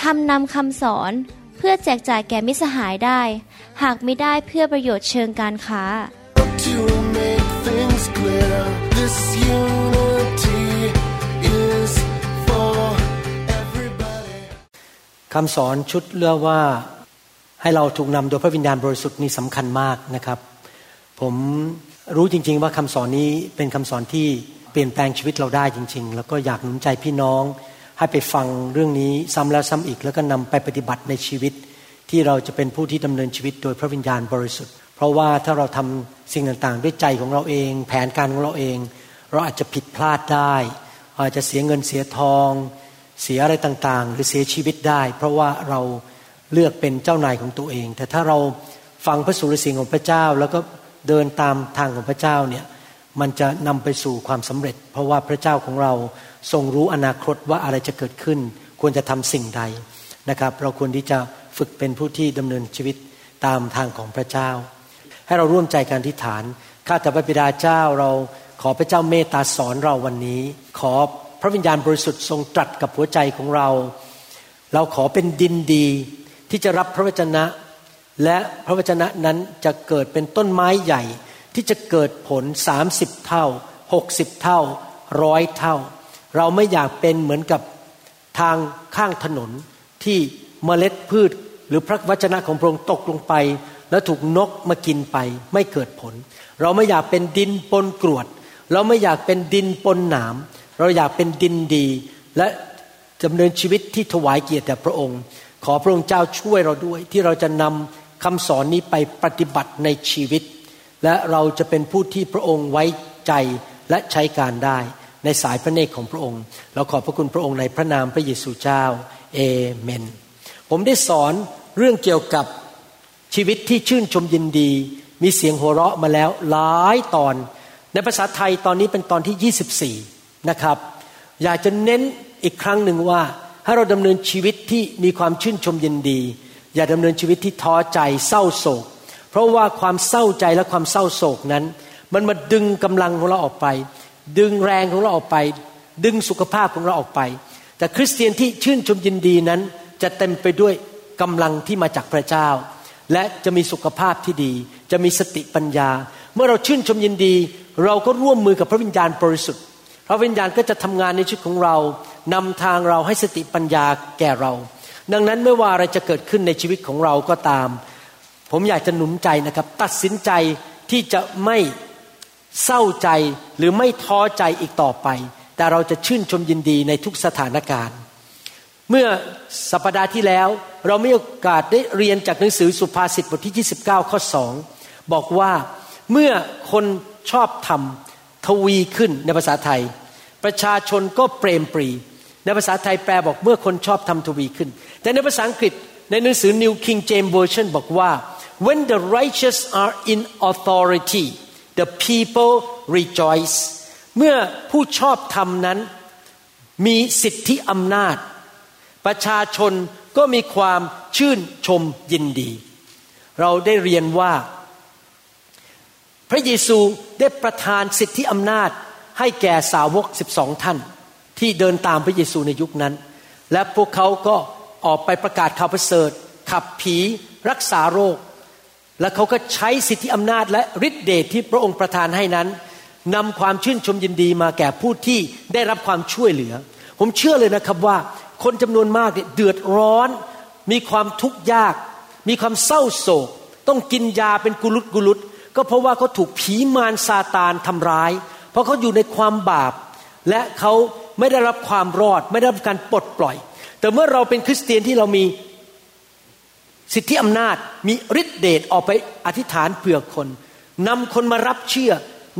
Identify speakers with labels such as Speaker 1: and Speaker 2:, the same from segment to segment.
Speaker 1: ทำนำคำสอนเพื่อแจกจ่ายแก่มิสหายได้ หากไม่ได้เพื่อประโยชน์เชิงการค้า
Speaker 2: To make things clear, this unity is for everybody.
Speaker 3: คำสอนชุดเรื่องว่าให้เราถูกนำโดยพระวิญญาณบริสุทธิ์นี่สำคัญมากนะครับ ผมรู้จริง ๆ ว่าคำสอนนี้เป็นคำสอนที่เปลี่ยนแปลงชีวิตเราได้จริง ๆ แล้วก็อยากหนุนใจพี่น้อง ให้ไปฟังเรื่องนี้ซ้ำแล้วซ้ำอีก แล้วก็นำไปปฏิบัติในชีวิต ที่เราจะเป็นผู้ที่ดำเนินชีวิตโดยพระวิญญาณบริสุทธิ์ เพราะว่าถ้าเราทำสิ่งต่างๆ ด้วยใจของเราเอง แผนการของเราเอง เราอาจจะผิดพลาดได้ อาจจะเสียเงินเสียทอง เสียอะไรต่างๆ หรือเสียชีวิตได้ เพราะว่าเราเลือกเป็นเจ้านายของตัวเอง แต่ถ้าเราฟังพระสุรเสียงของพระเจ้า แล้วก็เดินตามทางของพระเจ้าเนี่ยมันจะนำไปสู่ความสำเร็จ เพราะว่าพระเจ้าของเรา ทรงรู้อนาคตว่าอะไรจะเกิดขึ้น ควรจะทำสิ่งใดนะครับ เราควรที่จะฝึกเป็นผู้ที่ดำเนินชีวิตตามทางของพระเจ้า ให้เราร่วมใจกันที่ฐานข้าแต่พระบิดาเจ้าเราขอพระเจ้าเมตตาสอนเราวันนี้ ขอพระวิญญาณบริสุทธิ์ทรงตรัสกับหัวใจของเรา เราขอเป็นดินดีที่จะรับพระวจนะ และพระวจนะนั้นจะเกิดเป็นต้นไม้ใหญ่ที่จะเกิดผล30เท่า60เท่าร้อยเท่า เราไม่อยากเป็นเหมือนกับทางข้างถนนที่เมล็ดพืชหรือพระวจนะของพระองค์ตกลงไป แล้วถูกนกมากินไปไม่เกิดผล เราไม่อยากเป็นดินปนกรวด เราไม่อยากเป็นดินปนหนาม เราอยากเป็นดินดี และดำเนินชีวิตที่ถวายเกียรติแด่พระองค์ ขอพระองค์เจ้าช่วยเราด้วย ที่เราจะนำคำสอนนี้ไปปฏิบัติในชีวิต และเราจะเป็นผู้ที่พระองค์ไว้ใจและใช้การได้ ในสายพระเนตรของพระองค์ เราขอบพระคุณพระองค์ในพระนามพระเยซูเจ้าเอเมน ผมได้สอนเรื่องเกี่ยวกับชีวิตที่ชื่นชมยินดี มีเสียงหัวเราะมาแล้วหลายตอน ในภาษาไทยตอนนี้เป็นตอนที่ 24 นะครับ อยากจะเน้นอีกครั้งหนึ่งว่าให้เราดำเนินชีวิตที่มีความชื่นชมยินดี อย่าดำเนินชีวิตที่ท้อใจเศร้าโศก เพราะว่าความเศร้าใจและความเศร้าโศกนั้น มันมาดึงกำลังของเราออกไป ดึงแรงของเราออกไป ดึงสุขภาพของเราออกไป แต่คริสเตียนที่ชื่นชมยินดีนั้น จะเต็มไปด้วยกำลังที่มาจากพระเจ้า และจะมีสุขภาพที่ดี จะมีสติปัญญา เมื่อเราชื่นชมยินดี เราก็ร่วมมือกับพระวิญญาณบริสุทธิ์ พระวิญญาณก็จะทำงานในชีวิตของเรานำทางเราให้สติปัญญาแก่เรา ดังนั้นไม่ว่าอะไรจะเกิดขึ้นในชีวิตของเราก็ตาม ผมอยากจะหนุนใจนะครับ ตัดสินใจที่จะไม่ เศร้าใจหรือไม่ท้อใจอีกต่อไป แต่เราจะชื่นชมยินดีในทุกสถานการณ์ เมื่อสัปดาห์ที่แล้วเรามีโอกาสได้เรียนจากหนังสือสุภาษิตบทที่ 29 ข้อ 2 บอกว่าเมื่อคนชอบทำทวีขึ้นในภาษาไทย ประชาชนก็เปรมปรี ในภาษาไทยแปลบอกเมื่อคนชอบทำทวีขึ้น แต่ในภาษาอังกฤษในหนังสือ New King James Version บอกว่า when the righteous are in authority the people rejoice เมื่อผู้ชอบธรรมนั้น มีสิทธิอำนาจ ประชาชนก็มีความชื่นชมยินดี เราได้เรียนว่า พระเยซูได้ประทานสิทธิอำนาจให้แก่สาวก12ท่าน ที่เดินตามพระเยซูในยุคนั้น และพวกเขาก็ออกไปประกาศข่าวประเสริฐขับผีรักษาโรค และเขาก็ใช้สิทธิอำนาจและฤทธิเดชที่พระองค์ประทานให้นั้นนำความชื่นชมยินดีมาแก่ผู้ที่ได้รับความช่วยเหลือ ผมเชื่อเลยนะครับว่าคนจำนวนมากเนี่ยเดือดร้อน มีความทุกข์ยาก มีความเศร้าโศก ต้องกินยาเป็นกุลุตกุลุตก็เพราะว่าเขาถูกผีมารซาตานทำร้าย เพราะเขาอยู่ในความบาป และเขาไม่ได้รับความรอด ไม่ได้รับการปลดปล่อย แต่เมื่อเราเป็นคริสเตียนที่เรามี สิทธิอำนาจมีฤทธิเดชออกไปอธิษฐานเผื่อคนนำคนมารับเชื่อ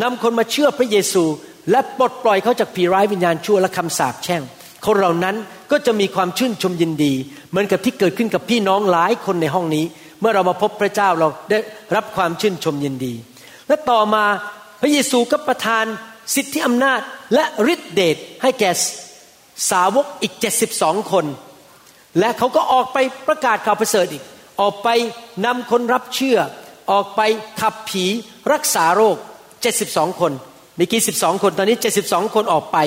Speaker 3: นำคนมาเชื่อพระเยซู และปลดปล่อยเขาจากผีร้ายวิญญาณชั่วและคำสาปแช่ง คนเหล่านั้นก็จะมีความชื่นชมยินดี เหมือนกับที่เกิดขึ้นกับพี่น้องหลายคนในห้องนี้ เมื่อเรามาพบพระเจ้าเราได้รับความชื่นชมยินดี และต่อมาพระเยซูก็ประทานสิทธิอำนาจและฤทธิเดชให้แก่สาวกอีก 72 คน และเขาก็ออกไปประกาศข่าวประเสริฐอีก ออกไปนำคนรับเชื่อ ออกไปขับผีรักษาโรค 72 คนเมื่อกี้12 คนตอนนี้ 72 คนออกไป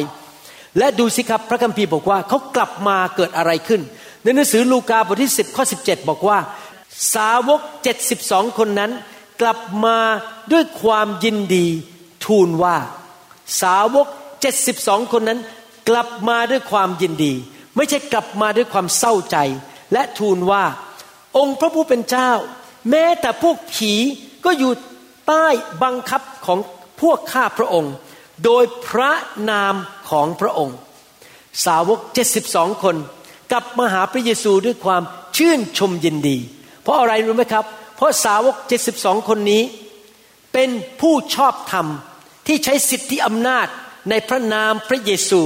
Speaker 3: และดูสิครับพระคัมภีร์บอกว่าเขากลับมาเกิดอะไรขึ้น ในหนังสือลูกาบทที่ 10 ข้อ 17 บอกว่า สาวก 72 คนนั้น กลับมาด้วยความยินดีทูลว่า สาวก 72 คนนั้น กลับมาด้วยความยินดี ไม่ใช่กลับมาด้วยความเศร้าใจ และทูลว่า องค์พระผู้เป็นเจ้า แม้แต่พวกผีก็อยู่ใต้บังคับของพวกข้าพระองค์ โดยพระนามของพระองค์ สาวก 72 คนกลับมาหาพระเยซูด้วยความชื่นชมยินดี เพราะอะไรรู้ไหมครับ เพราะสาวก 72 คนนี้ เป็นผู้ชอบธรรมที่ใช้สิทธิอำนาจในพระนามพระเยซู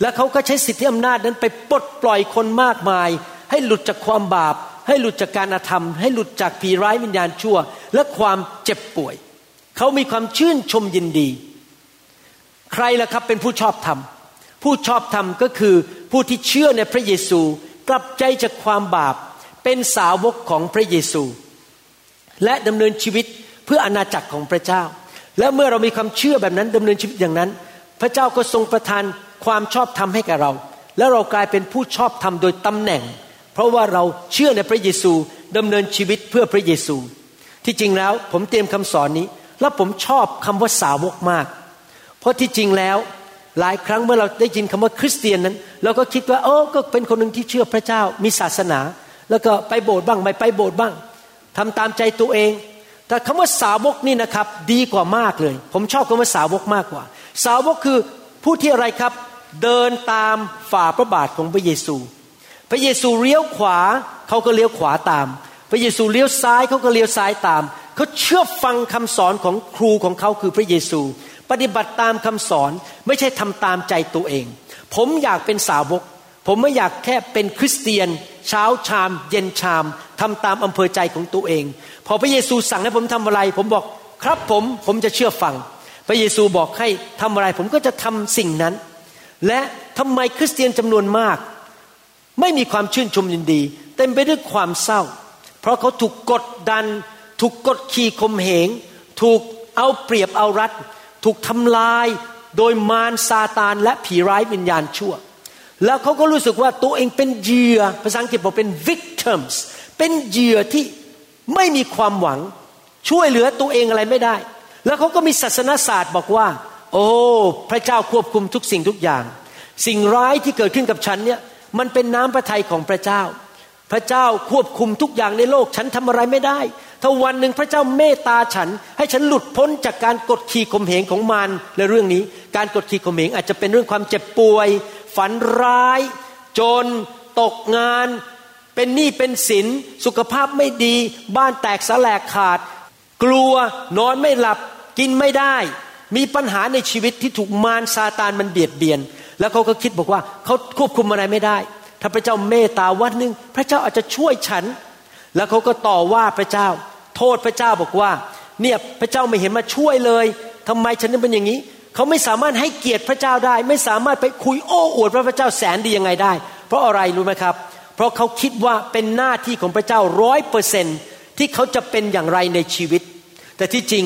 Speaker 3: และเขาก็ใช้สิทธิอำนาจนั้นไปปลดปล่อยคนมากมาย ให้หลุดจากความบาป ให้หลุดจากการอาธรรม ให้หลุดจากผีร้ายวิญญาณชั่ว และความเจ็บป่วย เขามีความชื่นชมยินดี ใครล่ะครับเป็นผู้ชอบธรรม ผู้ชอบธรรมก็คือผู้ที่เชื่อในพระเยซู กลับใจจากความบาป เป็นสาวกของพระเยซู และดำเนินชีวิตเพื่ออาณาจักรของพระเจ้า และเมื่อเรามีความเชื่อแบบนั้นดำเนินชีวิตอย่างนั้น พระเจ้าก็ทรงประทานความชอบธรรมให้แกับเรา และเรากลายเป็นผู้ชอบธรรมโดยตำแหน่ง เพราะว่าเราเชื่อในพระเยซูดำเนินชีวิตเพื่อพระเยซู ที่จริงแล้วผมเตรียมคำสอนนี้ แล้วผมชอบคำว่าสาวกมาก เพราะที่จริงแล้วหลายครั้งเมื่อเราได้ยินคำว่าคริสเตียนนั้น เราก็คิดว่าโอ้ก็เป็นคนหนึ่งที่เชื่อพระเจ้ามีศาสนา แล้วก็ไปโบสถ์บ้างไม่ไปโบสถ์บ้างทำตามใจตัวเอง แต่คำว่าสาวกนี่นะครับ ดีกว่ามากเลย ผมชอบคำว่าสาวกมากกว่า สาวกคือผู้ที่อะไรครับ เดินตามฝ่าพระบาทของพระเยซู พระเยซูเลี้ยวขวาเขาก็เลี้ยวขวาตาม พระเยซูเลี้ยวซ้ายเขาก็เลี้ยวซ้ายตามเขาเชื่อฟังคำสอนของครูของเขาคือพระเยซู ปฏิบัติตามคำสอนไม่ใช่ทำตามใจตัวเอง ผมอยากเป็นสาวก ผมไม่อยากแค่เป็นคริสเตียน เช้าชาม เย็นชามทำตามอำเภอใจของตัวเอง พอพระเยซูสั่งให้ผมทำอะไร ผมบอกครับผมผมจะเชื่อฟัง พระเยซูบอกให้ทำอะไร ผมก็จะทำสิ่งนั้น และทำไมคริสเตียนจำนวนมาก ไม่มีความชื่นชมยินดี เต็มไปด้วยความเศร้า เพราะเขาถูกกดดัน ถูกกดขี่ข่มเหง ถูกเอาเปรียบเอารัด ถูกทำลายโดยมารซาตานและผีร้ายวิญญาณชั่ว แล้วเขาก็รู้สึกว่าตัวเองเป็นเหยื่อภาษาอังกฤษบอกเป็น victims เป็นเหยื่อที่ไม่มีความหวัง ช่วยเหลือตัวเองอะไรไม่ได้ แล้วเขาก็มีศาสนศาสตร์บอกว่า โอ้ พระเจ้าควบคุมทุกสิ่งทุกอย่าง สิ่งร้ายที่เกิดขึ้นกับฉันเนี่ย มันเป็นน้ำพระทัยของพระเจ้า พระเจ้าควบคุมทุกอย่างในโลกฉันทำอะไรไม่ได้ ถ้าวันหนึ่งพระเจ้าเมตตาฉัน ให้ฉันหลุดพ้นจากการกดขี่ข่มเหงของมารในเรื่องนี้ การกดขี่ข่มเหงอาจจะเป็นเรื่องความเจ็บป่วย ฝันร้าย จน ตกงาน เป็นหนี้เป็นสิน สุขภาพไม่ดี บ้านแตกสลายขาด กลัวนอนไม่หลับกินไม่ได้ มีปัญหาในชีวิตที่ถูกมารซาตานมันเบียดเบียน แล้วเขาก็คิดบอกว่าเขาควบคุมอะไรไม่ได้ ถ้าพระเจ้าเมตตาวันหนึ่งพระเจ้าอาจจะช่วยฉัน แล้วเขาก็ต่อว่าพระเจ้า โทษพระเจ้าบอกว่า เนี่ยพระเจ้าไม่เห็นมาช่วยเลยทำไมฉันถึงเป็นอย่างนี้เขาไม่สามารถให้เกียรติพระเจ้าได้ ไม่สามารถไปคุยโอ้อวดว่าพระเจ้าแสนดียังไงได้ เพราะอะไรรู้ไหมครับ เพราะเขาคิดว่าเป็นหน้าที่ของพระเจ้าร้อยเปอร์เซนที่เขาจะเป็นอย่างไรในชีวิต แต่ที่จริง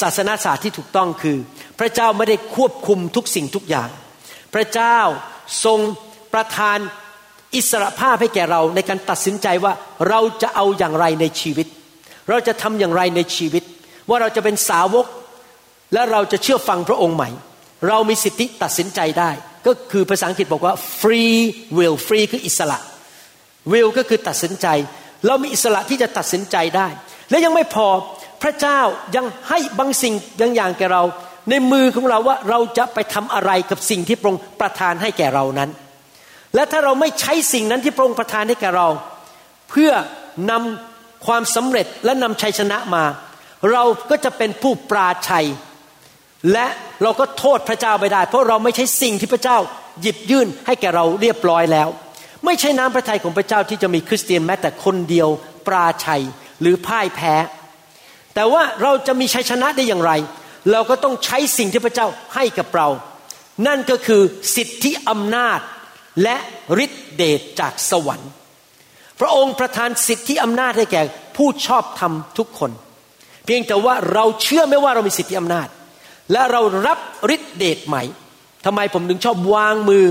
Speaker 3: ศาสนาศาสตร์ที่ถูกต้องคือ พระเจ้าไม่ได้ควบคุมทุกสิ่งทุกอย่าง พระเจ้าทรงประทานอิสระภาพให้แก่เราในการตัดสินใจว่าเราจะเอาอย่างไรในชีวิต เราจะทำอย่างไรในชีวิต ว่าเราจะเป็นสาวก และเราจะเชื่อฟังพระองค์ใหม่ เรามีสิทธิตัดสินใจได้ ก็คือภาษาอังกฤษบอกว่า free will free คืออิสระ will ก็คือตัดสินใจ เรามีอิสระที่จะตัดสินใจได้ และยังไม่พอพระเจ้ายังให้บางสิ่งบางอย่างแก่เรา ในมือของเราว่าเราจะไปทำอะไรกับสิ่งที่พระองค์ประทานให้แก่เรานั้น และถ้าเราไม่ใช้สิ่งนั้นที่พระองค์ประทานให้แก่เรา เพื่อนำความสำเร็จและนำชัยชนะมา เราก็จะเป็นผู้ปราชัย และเราก็โทษพระเจ้าไม่ได้ เพราะเราไม่ใช่สิ่งที่พระเจ้าหยิบยื่นให้แก่เราเรียบร้อยแล้ว ไม่ใช่น้ำพระทัยของพระเจ้าที่จะมีคริสเตียนแม้แต่คนเดียวปราชัยหรือพ่ายแพ้ แต่ว่าเราจะมีชัยชนะได้อย่างไร เราก็ต้องใช้สิ่งที่พระเจ้าให้กับเรา นั่นก็คือสิทธิอำนาจและฤทธิเดชจากสวรรค์ พระองค์ประทานสิทธิอำนาจให้แก่ผู้ชอบธรรมทุกคน เพียงแต่ว่าเราเชื่อไม่ว่าเรามีสิทธิอำนาจ และเรารับฤทธิเดชใหม่ทำไมผมถึงชอบวางมือ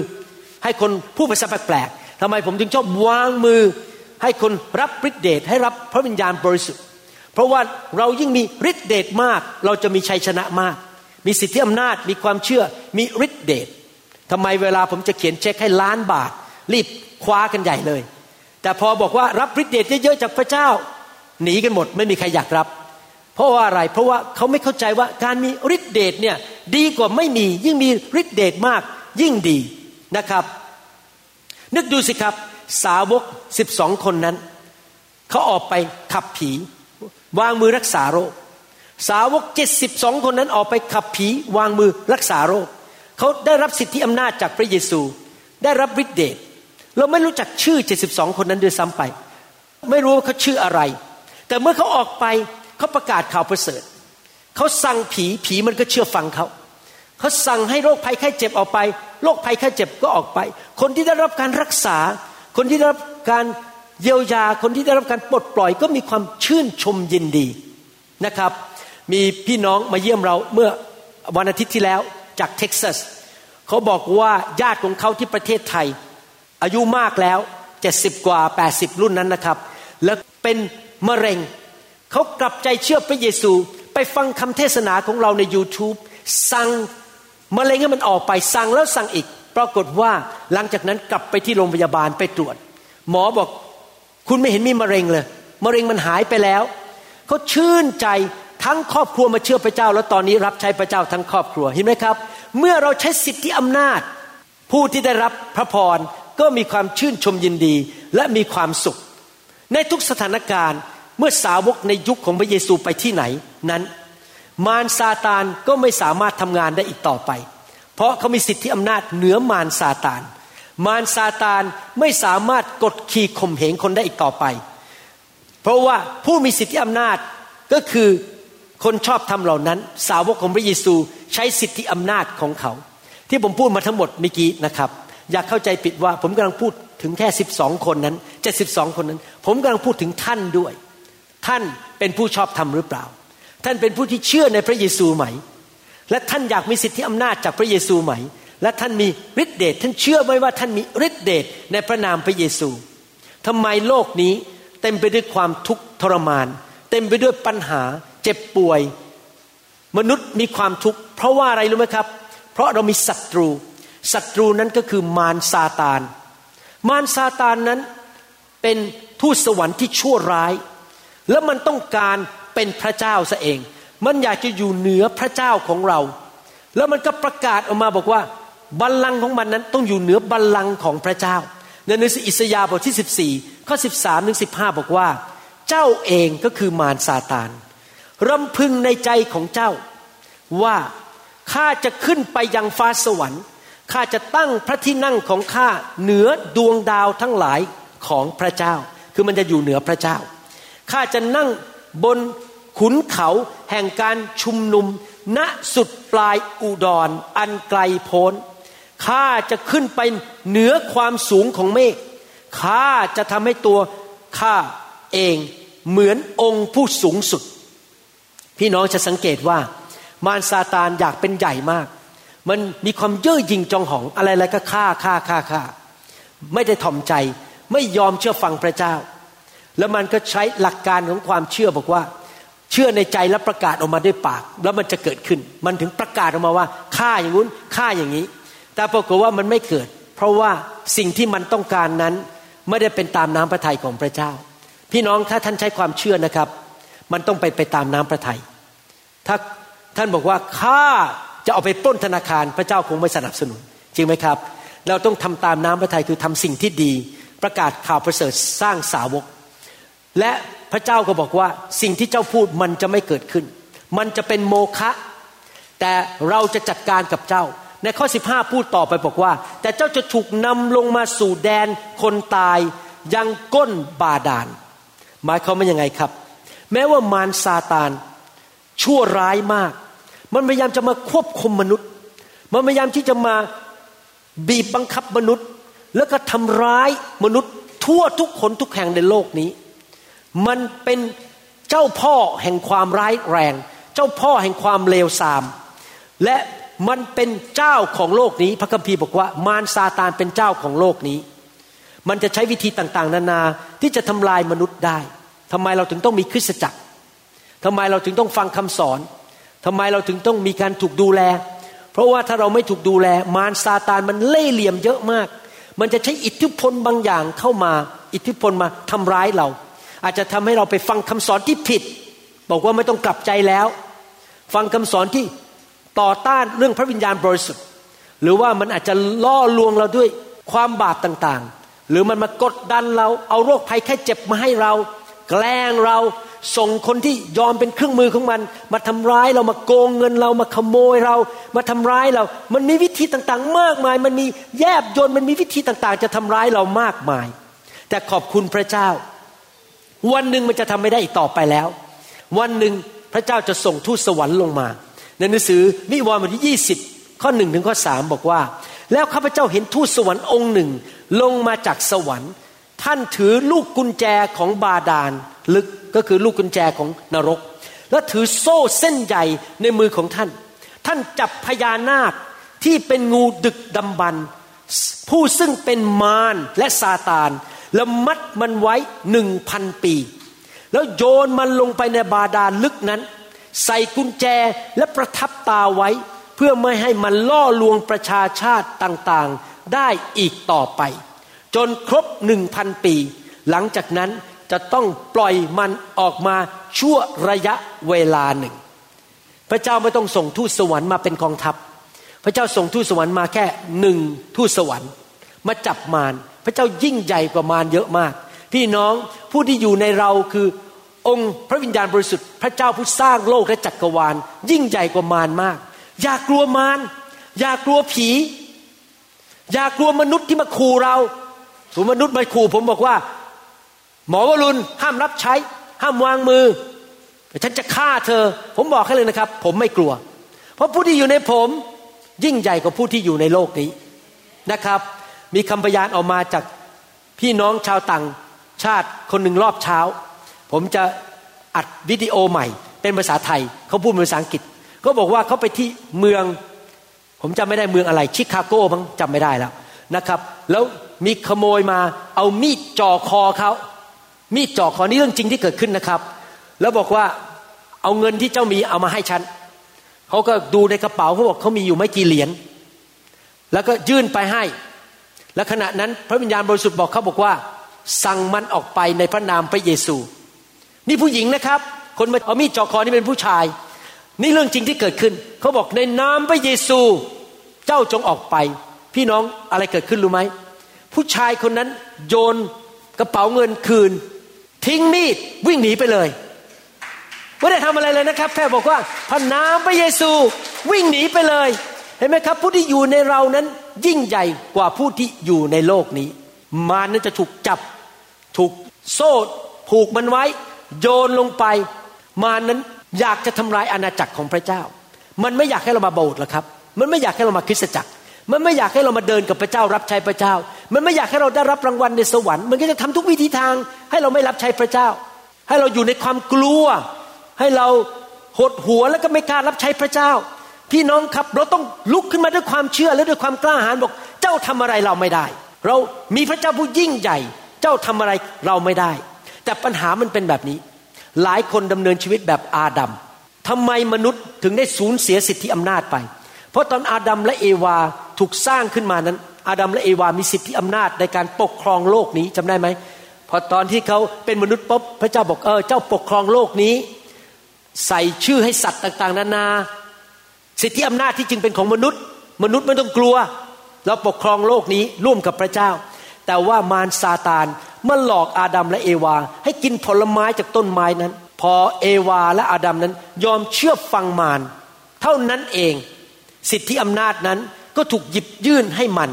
Speaker 3: ให้คนผู้ภาษาแปลกๆทำไมผมถึงชอบวางมือ ให้คนรับฤทธิเดชให้รับพระวิญญาณบริสุทธิ์ เพราะว่าเรายิ่งมีฤทธิเดชมาก เราจะมีชัยชนะมาก มีสิทธิอำนาจมีความเชื่อมีฤทธิเดชทำไมเวลาผมจะเขียนเช็คให้ล้านบาท รีบคว้ากันใหญ่เลย แต่พอบอกว่ารับฤทธิเดชเยอะๆจากพระเจ้า หนีกันหมดไม่มีใครอยากรับ เพราะว่าอะไรเพราะว่าเขาไม่เข้าใจว่าการมีฤทธิเดชเนี่ยดีกว่าไม่มียิ่งมีฤทธิเดชมากยิ่งดีนะครับ นึกดูสิครับ สาวกสิบสองคนนั้น เขาออกไปขับผี วางมือรักษาโรค สาวกเจ็ดสิบสองคนนั้นออกไปขับผีวางมือรักษาโรค เขาได้รับสิทธิอำนาจจากพระเยซู ได้รับฤทธิเดชเราไม่รู้จักชื่อ72คนนั้นด้วยซ้ำไป ไม่รู้ว่าเขาชื่ออะไร แต่เมื่อเขาออกไปเขาประกาศข่าวประเสริฐเขาสั่งผีผีมันก็เชื่อฟังเขาเขาสั่งให้โรคภัยไข้เจ็บออกไปโรคภัยไข้เจ็บก็ออกไป คนที่ได้รับการรักษา คนที่ได้รับการ เยียวยาคนที่ได้รับการปลดปล่อยก็มีความชื่นชมยินดีนะครับ มีพี่น้องมาเยี่ยมเราเมื่อวันอาทิตย์ที่แล้วจากเท็กซัสเขาบอกว่าญาติของเขาที่ประเทศไทย อายุมากแล้ว70กว่า80รุ่นนั้นนะครับ แล้วเป็นมะเร็งเขากลับใจเชื่อพระเยซูไปฟังคำเทศนาของเราใน YouTube สั่งมะเร็งให้มันออกไปสั่งแล้วสั่งอีก ปรากฏว่าหลังจากนั้นกลับไปที่โรงพยาบาลไปตรวจ หมอบอก คุณไม่เห็นมีมะเร็งเลย มะเร็งมันหายไปแล้ว เขาชื่นใจทั้งครอบครัวมาเชื่อพระเจ้า แล้วตอนนี้รับใช้พระเจ้าทั้งครอบครัวเห็นไหมครับ เมื่อเราใช้สิทธิอำนาจ ผู้ที่ได้รับพระพรก็มีความชื่นชมยินดี และมีความสุข ในทุกสถานการณ์เมื่อสาวกในยุคของพระเยซูไปที่ไหนนั้น มารซาตานก็ไม่สามารถทำงานได้อีกต่อไป เพราะเขามีสิทธิอำนาจเหนือมารซาตาน มารซาตานไม่สามารถกดขี่ข่มเหงคนได้อีกต่อไป เพราะว่าผู้มีสิทธิอำนาจก็คือคนชอบทำเหล่านั้น สาวกของพระเยซูใช้สิทธิอำนาจของเขา ที่ผมพูดมาทั้งหมดเมื่อกี้นะครับ อย่าเข้าใจผิดว่าผมกำลังพูดถึงแค่ 12 คนนั้น72คนนั้น ผมกำลังพูดถึงท่านด้วย ท่านเป็นผู้ชอบธรรมหรือเปล่า ท่านเป็นผู้ที่เชื่อในพระเยซูไหม และท่านอยากมีสิทธิอำนาจจากพระเยซูไหม และท่านมีฤทธิเดชท่านเชื่อไหมว่าท่านมีฤทธิเดชในพระนามพระเยซูทำไมโลกนี้เต็มไปด้วยความทุกข์ทรมาน เต็มไปด้วยปัญหาเจ็บป่วย มนุษย์มีความทุกข์เพราะว่าอะไรรู้ไหมครับ เพราะเรามีศัตรูศัตรูนั้นก็คือมารซาตาน มารซาตานนั้นเป็นทูตสวรรค์ที่ชั่วร้าย แล้วมันต้องการเป็นพระเจ้าซะเอง มันอยากจะอยู่เหนือพระเจ้าของเรา แล้วมันก็ประกาศออกมาบอกว่า บัลลังก์ของมันนั้นต้องอยู่เหนือบัลลังก์ของพระเจ้า ในหนังสืออิสยาห์บทที่ 14 ข้อ 13 ถึง 15 บอกว่า เจ้าเองก็คือมารซาตานรำพึงในใจของเจ้า ว่าข้าจะขึ้นไปยังฟ้าสวรรค์ข้าจะตั้งพระที่นั่งของข้าเหนือดวงดาวทั้งหลายของพระเจ้า คือมันจะอยู่เหนือพระเจ้าข้าจะนั่งบนขุนเขาแห่งการชุมนุม ณสุดปลายอุดรออันไกลโพ้น ข้าจะขึ้นไปเหนือความสูงของเมฆข้าจะทำให้ตัวข้าเองเหมือนองค์ผู้สูงสุด พี่น้องจะสังเกตว่ามารซาตานอยากเป็นใหญ่มาก มันมีความเย่อหยิ่งจองหองอะไรอะไรก็ฆ่าฆ่าฆ่าฆ่าไม่ได้ถ่อมใจไม่ยอมเชื่อฟังพระเจ้า แล้วมันก็ใช้หลักการของความเชื่อบอกว่า เชื่อในใจแล้วประกาศออกมาด้วยปาก แล้วมันจะเกิดขึ้น มันถึงประกาศออกมาว่าฆ่าอย่างนู้นฆ่าอย่างนี้ แต่ปรากฏว่ามันไม่เกิด เพราะว่าสิ่งที่มันต้องการนั้นไม่ได้เป็นตามน้ำพระทัยของพระเจ้า พี่น้องถ้าท่านใช้ความเชื่อนะครับ มันต้องไปไปตามน้ำพระทัยถ้าท่านบอกว่าข้าจะเอาไปปล้นธนาคารพระเจ้าคงไม่สนับสนุน จริงไหมครับ เราต้องทำตามน้ำพระทัยคือทำสิ่งที่ดี ประกาศข่าวประเสริฐสร้างสาวก และพระเจ้าก็บอกว่าสิ่งที่เจ้าพูดมันจะไม่เกิดขึ้น มันจะเป็นโมฆะแต่เราจะจัดการกับเจ้า ในข้อ 15 พูดต่อไปบอกว่า แต่เจ้าจะถูกนำลงมาสู่แดนคนตายยังก้นบาดาลหมายความว่ายังไงครับ แม้ว่ามารซาตานชั่วร้ายมาก มันพยายามจะมาควบคุมมนุษย์ มันพยายามที่จะมาบีบบังคับมนุษย์ แล้วก็ทำร้ายมนุษย์ทั่วทุกคนทุกแห่งในโลกนี้ มันเป็นเจ้าพ่อแห่งความร้ายแรง เจ้าพ่อแห่งความเลวทราม และ มันเป็นเจ้าของโลกนี้ พระคัมภีร์บอกว่ามารซาตานเป็นเจ้าของโลกนี้ มันจะใช้วิธีต่างๆ นานาที่จะทำลายมนุษย์ได้ทำไมเราถึงต้องมีคริสตจักรทำไมเราถึงต้องฟังคำสอนทำไมเราถึงต้องมีการถูกดูแล เพราะว่าถ้าเราไม่ถูกดูแล มารซาตานมันเล่เหลี่ยมเยอะมาก มันจะใช้อิทธิพลบางอย่างเข้ามา อิทธิพลมาทำร้ายเรา อาจจะทำให้เราไปฟังคำสอนที่ผิด บอกว่าไม่ต้องกลับใจแล้ว ฟังคำสอนที่ ต่อต้านเรื่องพระวิญญาณบริสุทธิ์ หรือว่ามันอาจจะล่อลวงเราด้วยความบาปต่างๆ หรือมันมากดดันเราเอาโรคภัยแค่เจ็บมาให้เรา แกล้งเราส่งคนที่ยอมเป็นเครื่องมือของมัน มาทำร้ายเรามาโกงเงินเรามาขโมยเรา มาทำร้ายเรา มันมีวิธีต่างๆ มากมาย มันมีแยบยนมันมีวิธีต่างๆ จะทำร้ายเรามากมาย แต่ขอบคุณพระเจ้า วันหนึ่งมันจะทำไม่ได้อีกต่อไปแล้ว วันหนึ่งพระเจ้าจะส่งทูตสวรรค์ลงมา ในหนังสือวิวรณ์บทที่ 20 ข้อหนึ่งถึงข้อสามบอกว่า แล้วข้าพเจ้าเห็นทูตสวรรค์องค์หนึ่ง ลงมาจากสวรรค์ ท่านถือลูกกุญแจของบาดาลลึกก็คือลูกกุญแจของนรก และถือโซ่เส้นใหญ่ในมือของท่าน ท่านจับพญานาคที่เป็นงูดึกดำบรรผู้ซึ่งเป็นมารและซาตาน แล้วมัดมันไว้หนึ่งพันปี แล้วโยนมันลงไปในบาดาลลึกนั้น ใส่กุญแจและประทับตาไว้ เพื่อไม่ให้มันล่อลวงประชาชาติต่างๆ ได้อีกต่อไป จนครบหนึ่งพันปี หลังจากนั้นจะต้องปล่อยมันออกมาชั่วระยะเวลาหนึ่ง พระเจ้าไม่ต้องส่งทูตสวรรค์มาเป็นกองทัพ พระเจ้าส่งทูตสวรรค์มาแค่หนึ่งทูตสวรรค์ มาจับมารพระเจ้ายิ่งใหญ่กว่ามารเยอะมาก พี่น้องผู้ที่อยู่ในเราคือ องค์พระวิญญาณบริสุทธิ์พระเจ้าผู้สร้างโลกและจักรวาล ยิ่งใหญ่กว่ามารมาก อย่ากลัวมาร อย่ากลัวผี อย่ากลัวมนุษย์ที่มาขู่เราถูมนุษย์มาขู่ผมบอกว่า หมอวรุณห้ามรับใช้ ห้ามวางมือฉันจะฆ่าเธอ ผมบอกให้เลยนะครับ ผมไม่กลัว เพราะผู้ที่อยู่ในผมยิ่งใหญ่กว่าผู้ที่อยู่ในโลกนี้นะครับ มีคำพยานออกมาจากพี่น้องชาวต่างชาติคนหนึ่งรอบเช้า ผมจะอัดวิดีโอใหม่ เป็นภาษาไทยเขาพูดเป็นภาษาอังกฤษเขาบอกว่าเขาไปที่เมือง ผมจำไม่ได้เมืองอะไร ชิคาโกมั้งจำไม่ได้แล้วนะครับ แล้วมีขโมยมาเอามีดจ่อคอเขามีดจ่อคอนี่เรื่องจริงที่เกิดขึ้นนะครับ แล้วบอกว่าเอาเงินที่เจ้ามีเอามาให้ฉันเขาก็ดูในกระเป๋าเขาบอกเขามีอยู่ไม่กี่เหรียญแล้วก็ยื่นไปให้ และขณะนั้นพระวิญญาณบริสุทธิ์บอกเขาบอกว่า สั่งมันออกไปในพระนามพระเยซู นี่ผู้หญิงนะครับ คนมาเอามีดจ่อคอนี่เป็นผู้ชาย นี่เรื่องจริงที่เกิดขึ้น เขาบอกในนามพระเยซูเจ้าจงออกไป พี่น้องอะไรเกิดขึ้นรู้ไหมผู้ชายคนนั้นโยนกระเป๋าเงินคืน ทิ้งมีดวิ่งหนีไปเลยไม่ได้ทำอะไรเลยนะครับ แค่บอกว่าพระนามพระเยซูวิ่งหนีไปเลย เห็นไหมครับ ผู้ที่อยู่ในเรานั้นยิ่งใหญ่กว่าผู้ที่อยู่ในโลกนี้ มารนั้นจะถูกจับ ถูกโซ่ผูกมันไว้ โยนลงไปมานั้นอยากจะทำลายอาณาจักรของพระเจ้า มันไม่อยากให้เรามาโบสถ์หรอกครับ มันไม่อยากให้เรามาคริสตจักร มันไม่อยากให้เรามาเดินกับพระเจ้ารับใช้พระเจ้า มันไม่อยากให้เราได้รับรางวัลในสวรรค์ มันก็จะทำทุกวิธีทาง ให้เราไม่รับใช้พระเจ้า ให้เราอยู่ในความกลัว ให้เราหดหัวแล้วก็ไม่กล้ารับใช้พระเจ้า พี่น้องครับเราต้องลุกขึ้นมาด้วยความเชื่อและด้วยความกล้าหาญบอก เจ้าทำอะไรเราไม่ได้ เรามีพระเจ้าผู้ยิ่งใหญ่ เจ้าทำอะไรเราไม่ได้ แต่ปัญหามันเป็นแบบนี้ หลายคนดำเนินชีวิตแบบอาดัมทำไมมนุษย์ถึงได้สูญเสียสิทธิอำนาจไป เพราะตอนอาดัมและเอวาถูกสร้างขึ้นมานั้น อาดัมและเอวามีสิทธิอำนาจในการปกครองโลกนี้จำได้ไหมพอตอนที่เขาเป็นมนุษย์ปุ๊บพระเจ้าบอกเออเจ้าปกครองโลกนี้ ใส่ชื่อให้สัตว์ต่างๆ นานา สิทธิอำนาจที่จึงเป็นของมนุษย์ มนุษย์ไม่ต้องกลัว เราปกครองโลกนี้ร่วมกับพระเจ้า แต่ว่ามารซาตานมาหลอกอาดัมและเอวา ให้กินผลไม้จากต้นไม้นั้น พอเอวาและอาดัมนั้นยอมเชื่อฟังมารเท่านั้นเอง สิทธิอำนาจนั้นก็ถูกหยิบยื่นให้มัน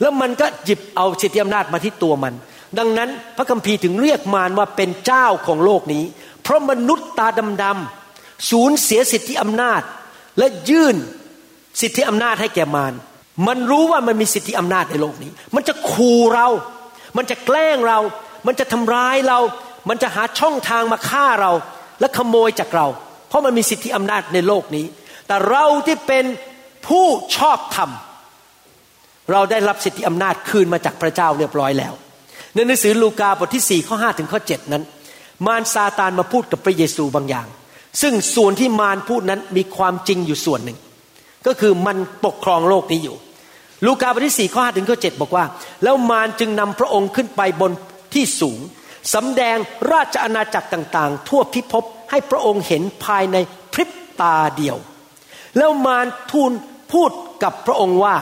Speaker 3: แล้วมันก็หยิบเอาสิทธิอำนาจมาที่ตัวมัน ดังนั้นพระคัมภีร์ถึงเรียกมารว่าเป็นเจ้าของโลกนี้ เพราะมนุษย์ตาดำๆสูญเสียสิทธิอำนาจ และยื่นสิทธิอำนาจให้แก่มาร มันรู้ว่ามันมีสิทธิอำนาจในโลกนี้ มันจะขู่เรา มันจะแกล้งเรา มันจะทำร้ายเรา มันจะหาช่องทางมาฆ่าเรา และขโมยจากเรา เพราะมันมีสิทธิอำนาจในโลกนี้ แต่เราที่เป็นผู้ชอบธรรม เราได้รับสิทธิอำนาจคืนมาจากพระเจ้าเรียบร้อยแล้ว ในหนังสือลูกาบทที่4ข้อ5ถึงข้อ7นั้น มารซาตานมาพูดกับพระเยซูบางอย่าง ซึ่งส่วนที่มารพูดนั้นมีความจริงอยู่ส่วนหนึ่ง ก็คือมันปกครองโลกนี้อยู่ ลูกาบทที่4ข้อ5ถึงข้อ7บอกว่า แล้วมารจึงนำพระองค์ขึ้นไปบนที่สูงสำแดงราชอาณาจักรต่าง ๆ ทั่วพิภพให้พระองค์เห็นภายในพริบตาเดียว แล้วมารทูลพูดกับพระองค์ว่า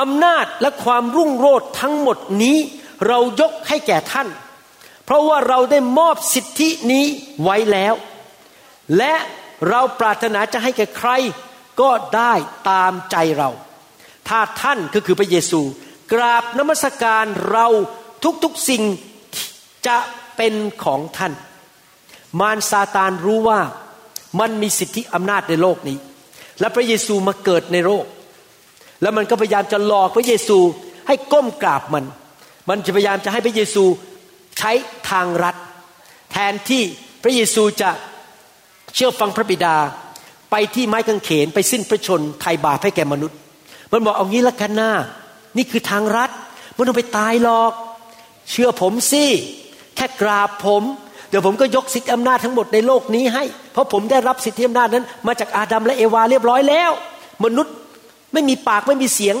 Speaker 3: อำนาจและความรุ่งโรจน์ทั้งหมดนี้ เรายกให้แก่ท่าน เพราะว่าเราได้มอบสิทธินี้ไว้แล้ว และเราปรารถนาจะให้แก่ใคร ก็ได้ตามใจเรา ถ้าท่านก็คือพระเยซู กราบนมัสการเราทุกๆสิ่งจะเป็นของท่าน มารซาตานรู้ว่ามันมีสิทธิอำนาจในโลกนี้ และพระเยซูมาเกิดในโลก แล้วมันก็พยายามจะหลอกพระเยซูให้ก้มกราบมัน มันจะพยายามจะให้พระเยซูใช้ทางรัดแทนที่พระเยซูจะเชื่อฟังพระบิดา ไปที่ไม้กางเขนไปสิ้นพระชนไถ่บาปให้แก่มนุษย์ มันบอกเอางี้ละกันนะนี่คือทางรัดไม่ต้องไปตายหรอก เชื่อผมสิแค่กราบผม เดี๋ยวผมก็ยกสิทธิอำนาจทั้งหมดในโลกนี้ให้ เพราะผมได้รับสิทธิอำนาจนั้น มาจากอาดัมและเอวาเรียบร้อยแล้ว มนุษย์ไม่มีปากไม่มีเสียง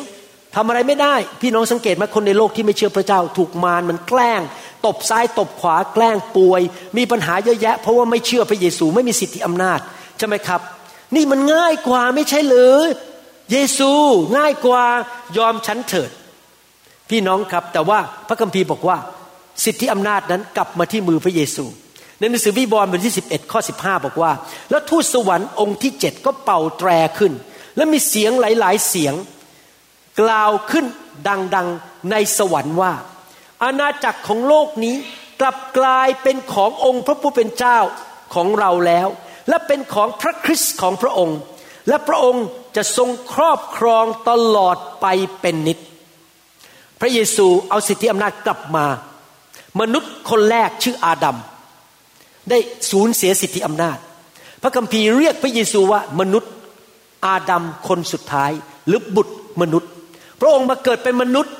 Speaker 3: ทำอะไรไม่ได้ พี่น้องสังเกตไหมคนในโลกที่ไม่เชื่อพระเจ้า ถูกมารมันแกล้ง ตบซ้ายตบขวาแกล้งป่วย มีปัญหาเยอะแยะ เพราะว่าไม่เชื่อพระเยซูไม่มีสิทธิอำนาจใช่ไหมครับ นี่มันง่ายกว่าไม่ใช่หรือ เยซูง่ายกว่ายอมฉันเถิด พี่น้องครับแต่ว่าพระคัมภีร์บอกว่า สิทธิอำนาจนั้นกลับมาที่มือพระเยซู ในหนังสือวิบรณ์บทที่ 11 ข้อ 15 บอกว่า แล้วทูตสวรรค์องค์ที่เจ็ดก็เป่าแตรขึ้น แล้วมีเสียงหลาย ๆ เสียง กล่าวขึ้นดัง ๆ ในสวรรค์ว่า อาณาจักรของโลกนี้กลับกลายเป็นขององค์พระผู้เป็นเจ้าของเราแล้ว และเป็นของพระคริสต์ของพระองค์ และพระองค์จะทรงครอบครองตลอดไปเป็นนิจพระเยซูเอาสิทธิอำนาจกลับมา มนุษย์คนแรกชื่ออาดัมได้สูญเสียสิทธิอำนาจ พระคัมภีร์เรียกพระเยซูว่ามนุษย์อาดัมคนสุดท้ายหรือบุตรมนุษย์ พระองค์มาเกิดเป็นมนุษย์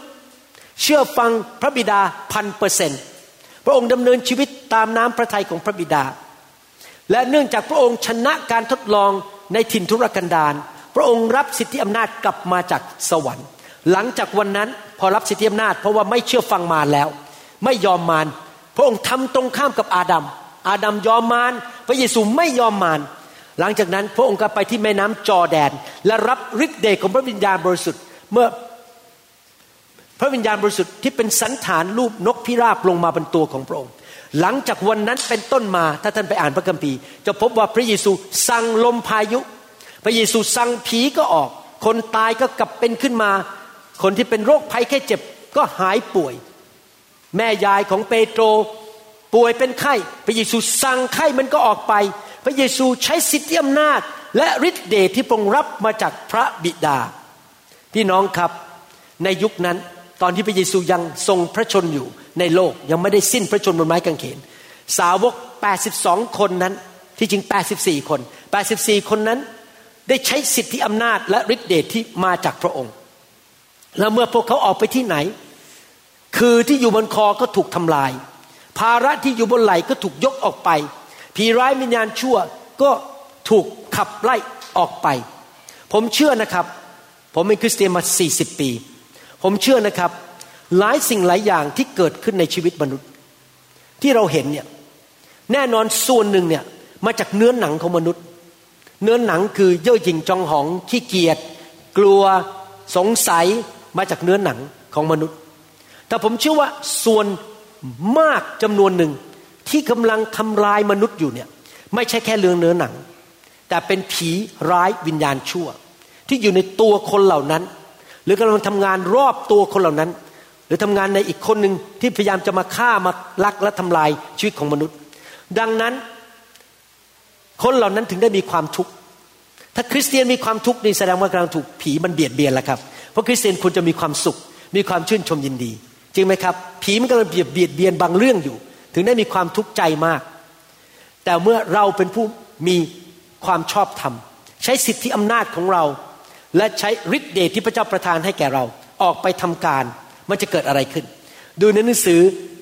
Speaker 3: เชื่อฟังพระบิดาพันเปอร์เซนต์พระองค์ดำเนินชีวิตตามน้ำพระทัยของพระบิดา และเนื่องจากพระองค์ชนะการทดลองในถิ่นทุรกันดารพระองค์รับสิทธิอำนาจกลับมาจากสวรรค์ หลังจากวันนั้นพอรับสิทธิอำนาจเพราะว่าไม่เชื่อฟังมารแล้ว ไม่ยอมมารพระองค์ทำตรงข้ามกับอาดัมอาดัมยอมมารพระเยซูไม่ยอมมารหลังจากนั้นพระองค์ก็ไปที่แม่น้ำจอแดน และรับฤทธิ์เดชของพระวิญญาณบริสุทธิ์ เมื่อพระวิญญาณบริสุทธิ์ที่เป็นสันฐานรูปนกพิราบลงมาบนตัวของพระองค์ หลังจากวันนั้นเป็นต้นมาถ้าท่านไปอ่านพระคัมภีร์ จะพบว่าพระเยซูสั่งลมพายุ พระเยซูสั่งผีก็ออก คนตายก็กลับเป็นขึ้นมา คนที่เป็นโรคภัยแค่เจ็บก็หายป่วย แม่ยายของเปโตรป่วยเป็นไข้ พระเยซูสั่งไข้มันก็ออกไป พระเยซูใช้สิทธิอำนาจ และฤทธิเดชที่พรงรับมาจากพระบิดา พี่น้องครับในยุคนั้น ตอนที่พระเยซูยังทรงพระชนอยู่ในโลกยังไม่ได้สิ้นพระชนบนไม้กางเขน สาวก 82 คนนั้นที่จริง 84 คน 84 คนนั้นได้ใช้สิทธิอำนาจและฤทธิเดชที่มาจากพระองค์ แล้วเมื่อพวกเขาออกไปที่ไหน คือที่อยู่บนคอก็ถูกทำลาย ภาระที่อยู่บนไหล่ก็ถูกยกออกไปผีร้ายวิญญาณชั่วก็ถูกขับไล่ออกไป ผมเชื่อนะครับ ผมเป็นคริสเตียนมา 40 ปี ผมเชื่อนะครับ หลายสิ่งหลายอย่างที่เกิดขึ้นในชีวิตมนุษย์ ที่เราเห็นเนี่ยแน่นอนส่วนหนึ่งเนี่ยมาจากเนื้อหนังของมนุษย์ เนื้อหนังคือเย่อหยิ่งจองหองขี้เกียจกลัวสงสัยมาจากเนื้อหนังของมนุษย์ แต่ผมเชื่อว่าส่วนมากจำนวนหนึ่งที่กำลังทำลายมนุษย์อยู่เนี่ยไม่ใช่แค่เรื่องเนื้อหนัง แต่เป็นผีร้ายวิญญาณชั่ว ที่อยู่ในตัวคนเหล่านั้น หรือกำลังทำงานรอบตัวคนเหล่านั้น หรือทำงานในอีกคนหนึ่งที่พยายามจะมาฆ่ามาลักและทำลายชีวิตของมนุษย์ ดังนั้น คนเหล่านั้นถึงได้มีความทุกข์ถ้าคริสเตียนมีความทุกข์นี่แสดงว่ากำลังถูกผีมันเบียดเบียนแล้วครับเพราะคริสเตียนควรจะมีความสุข มีความชื่นชมยินดี จริงไหมครับ ผีมันกำลังเบียดเบียดเบียนบางเรื่องอยู่ ถึงได้มีความทุกข์ใจมาก แต่เมื่อเราเป็นผู้มีความชอบธรรมใช้สิทธิอำนาจของเรา และใช้ฤทธิ์เดชที่พระเจ้าประทานให้แก่เราออกไปทำการมันจะเกิดอะไรขึ้น ดูในหนังสือ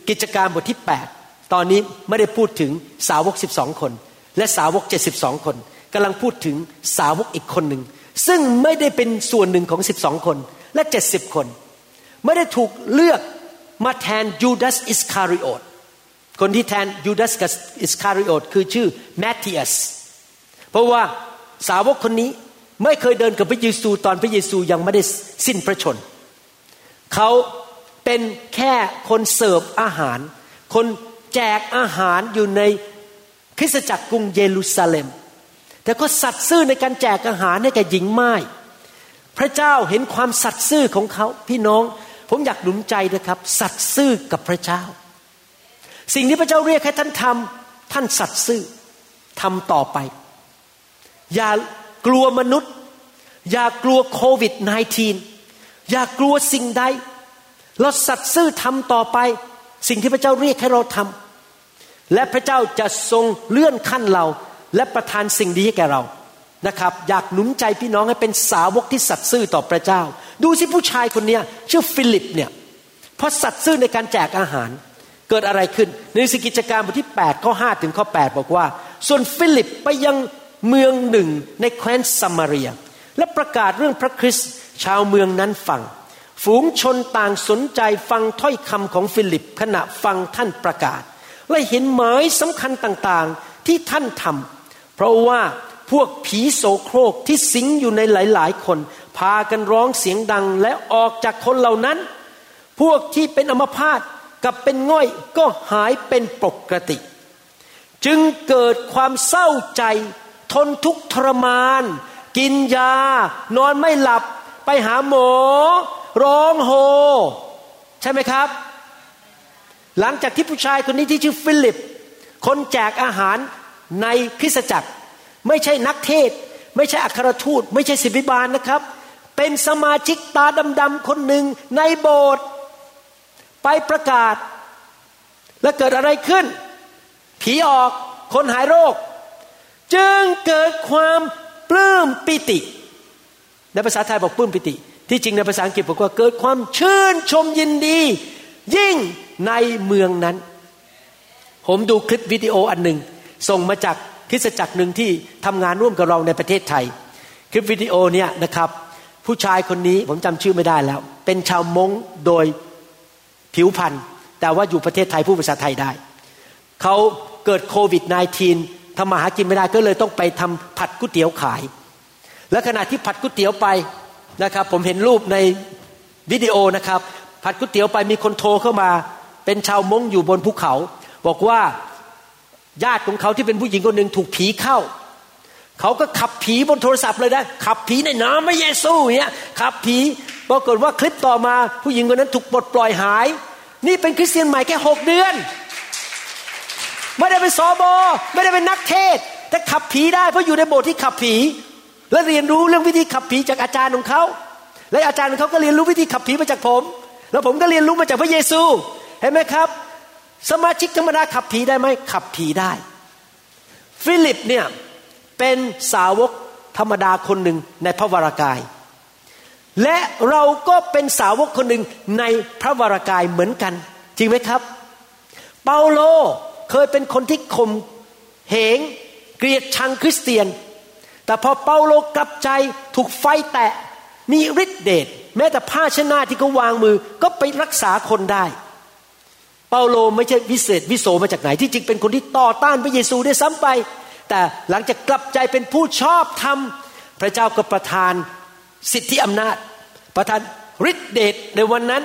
Speaker 3: กิจการบทที่ 8 ตอนนี้ไม่ได้พูดถึงสาวก 12 คน และสาวก 72 คนกำลังพูดถึงสาวกอีกคนหนึ่ง ซึ่งไม่ได้เป็นส่วนหนึ่งของ 12 คนและ 70 คน ไม่ได้ถูกเลือกมาแทนยูดาสอิสคาริโอตคนที่แทนยูดาสกับอิสคาริโอตคือชื่อแมทธิอัสเพราะว่าสาวกคนนี้ ไม่เคยเดินกับพระเยซูตอนพระเยซูยังไม่ได้สิ้นพระชนม์ เขาเป็นแค่คนเสิร์ฟอาหาร คนแจกอาหารอยู่ในคริสตจักรกรุงเยรูซาเล็ม แต่ก็สัตย์ซื่อในการแจกอาหารให้แก่หญิงไม้พระเจ้าเห็นความสัตย์ซื่อของเขาพี่น้อง ผมอยากหนุนใจนะครับ สัตย์ซื่อกับพระเจ้า สิ่งที่พระเจ้าเรียกให้ท่านทำท่านสัตย์ซื่อทำต่อไป อย่า กลัวมนุษย์ อย่ากลัวโควิด -19 อย่ากลัวสิ่งใด เราสัตย์ซื่อทำต่อไป สิ่งที่พระเจ้าเรียกให้เราทำและพระเจ้าจะทรงเลื่อนขั้นเรา และประทานสิ่งดีให้แก่เรานะครับ อยากหนุนใจพี่น้องให้เป็นสาวกที่สัตย์ซื่อต่อพระเจ้า ดูสิผู้ชายคนนี้ชื่อฟิลิปเนี่ยเพราะสัตย์ซื่อในการแจกอาหารเกิดอะไรขึ้นในกิจการบทที่8ข้อ5ถึงข้อ8บอกว่า ส่วนฟิลิปไปยัง เมืองหนึ่งในแคว้นซัมาเรีย และประกาศเรื่องพระคริสต์ชาวเมืองนั้นฟัง ฝูงชนต่างสนใจฟังถ้อยคำของฟิลิปขณะฟังท่านประกาศ และเห็นหมายสำคัญต่างๆที่ท่านทำเพราะว่าพวกผีโสโครกที่สิงอยู่ในหลายๆ คน พากันร้องเสียงดังและออกจากคนเหล่านั้น พวกที่เป็นอัมพาตกับเป็นง่อยก็หายเป็นปกติ จึงเกิดความเศร้าใจ ทนทุกทรมาน กินยา นอนไม่หลับ ไปหาหมอ ร้องโฮ ใช่ไหมครับ หลังจากที่ผู้ชายคนนี้ที่ชื่อฟิลิป คนแจกอาหารในคริสตจักร ไม่ใช่นักเทศ ไม่ใช่อัครทูต ไม่ใช่ศิบิบาลนะครับ เป็นสมาชิกตาดำๆคนหนึ่งในโบสถ์ไปประกาศ และเกิดอะไรขึ้น ผีออกคนหายโรค จึงเกิดความปลื้มปิติ ในภาษาไทยบอกปลื้มปิติ ที่จริงในภาษาอังกฤษบอกว่าเกิดความชื่นชมยินดี ยิ่งในเมืองนั้น ผมดูคลิปวิดีโออันหนึ่งส่งมาจากคริสตจักรหนึ่งที่ทำงานร่วมกับเราในประเทศไทย คลิปวิดีโอเนี่ยนะครับ ผู้ชายคนนี้ผมจำชื่อไม่ได้แล้ว เป็นชาวมงโดยผิวพรรณแต่ว่าอยู่ประเทศไทยพูดภาษาไทยได้ เขาเกิดโควิด -19 ทำมาหากินไม่ได้ก็เลยต้องไปทำผัดก๋วยเตี๋ยวขาย และขณะที่ผัดก๋วยเตี๋ยวไปนะครับ ผมเห็นรูปในวิดีโอนะครับ ผัดก๋วยเตี๋ยวไปมีคนโทรเข้ามา เป็นชาวมงอยู่บนภูเขา บอกว่าญาติของเขาที่เป็นผู้หญิงคนหนึ่งถูกผีเข้า เขาก็ขับผีบนโทรศัพท์เลยนะขับผีในน้ำไม่เยซูเนี่ยขับผีปรากฏว่าคลิปต่อมาผู้หญิงคนนั้นถูกปลดปล่อยหาย นี่เป็นคริสเตียนใหม่แค่หกเดือน ไม่ได้เป็นสอบอไม่ได้เป็นนักเทศ แต่ขับผีได้เพราะอยู่ในโบสถ์ที่ขับผี และเรียนรู้เรื่องวิธีขับผีจากอาจารย์ของเขา และอาจารย์ของเขาก็เรียนรู้วิธีขับผีมาจากผม แล้วผมก็เรียนรู้มาจากพระเยซู เห็นไหมครับ สมาชิกธรรมดาขับผีได้ไหมขับผีได้ ฟิลิปเนี่ยเป็นสาวกธรรมดาคนหนึ่งในพระวรากาย และเราก็เป็นสาวกคนหนึ่งในพระวรากายเหมือนกัน จริงไหมครับ เปาโล เคยเป็นคนที่ข่มเหงเกลียดชังคริสเตียน แต่พอเปาโลกลับใจถูกไฟแตะมีฤทธิเดชแม้แต่ผ้าชนะที่เขาวางมือก็ไปรักษาคนได้ เปาโลไม่ใช่วิเศษวิโสมาจากไหนที่จริงเป็นคนที่ต่อต้านพระเยซูได้ซ้ำไป แต่หลังจากกลับใจเป็นผู้ชอบธรรมพระเจ้าก็ประทานสิทธิอำนาจ ประทานฤทธิเดชในวันนั้น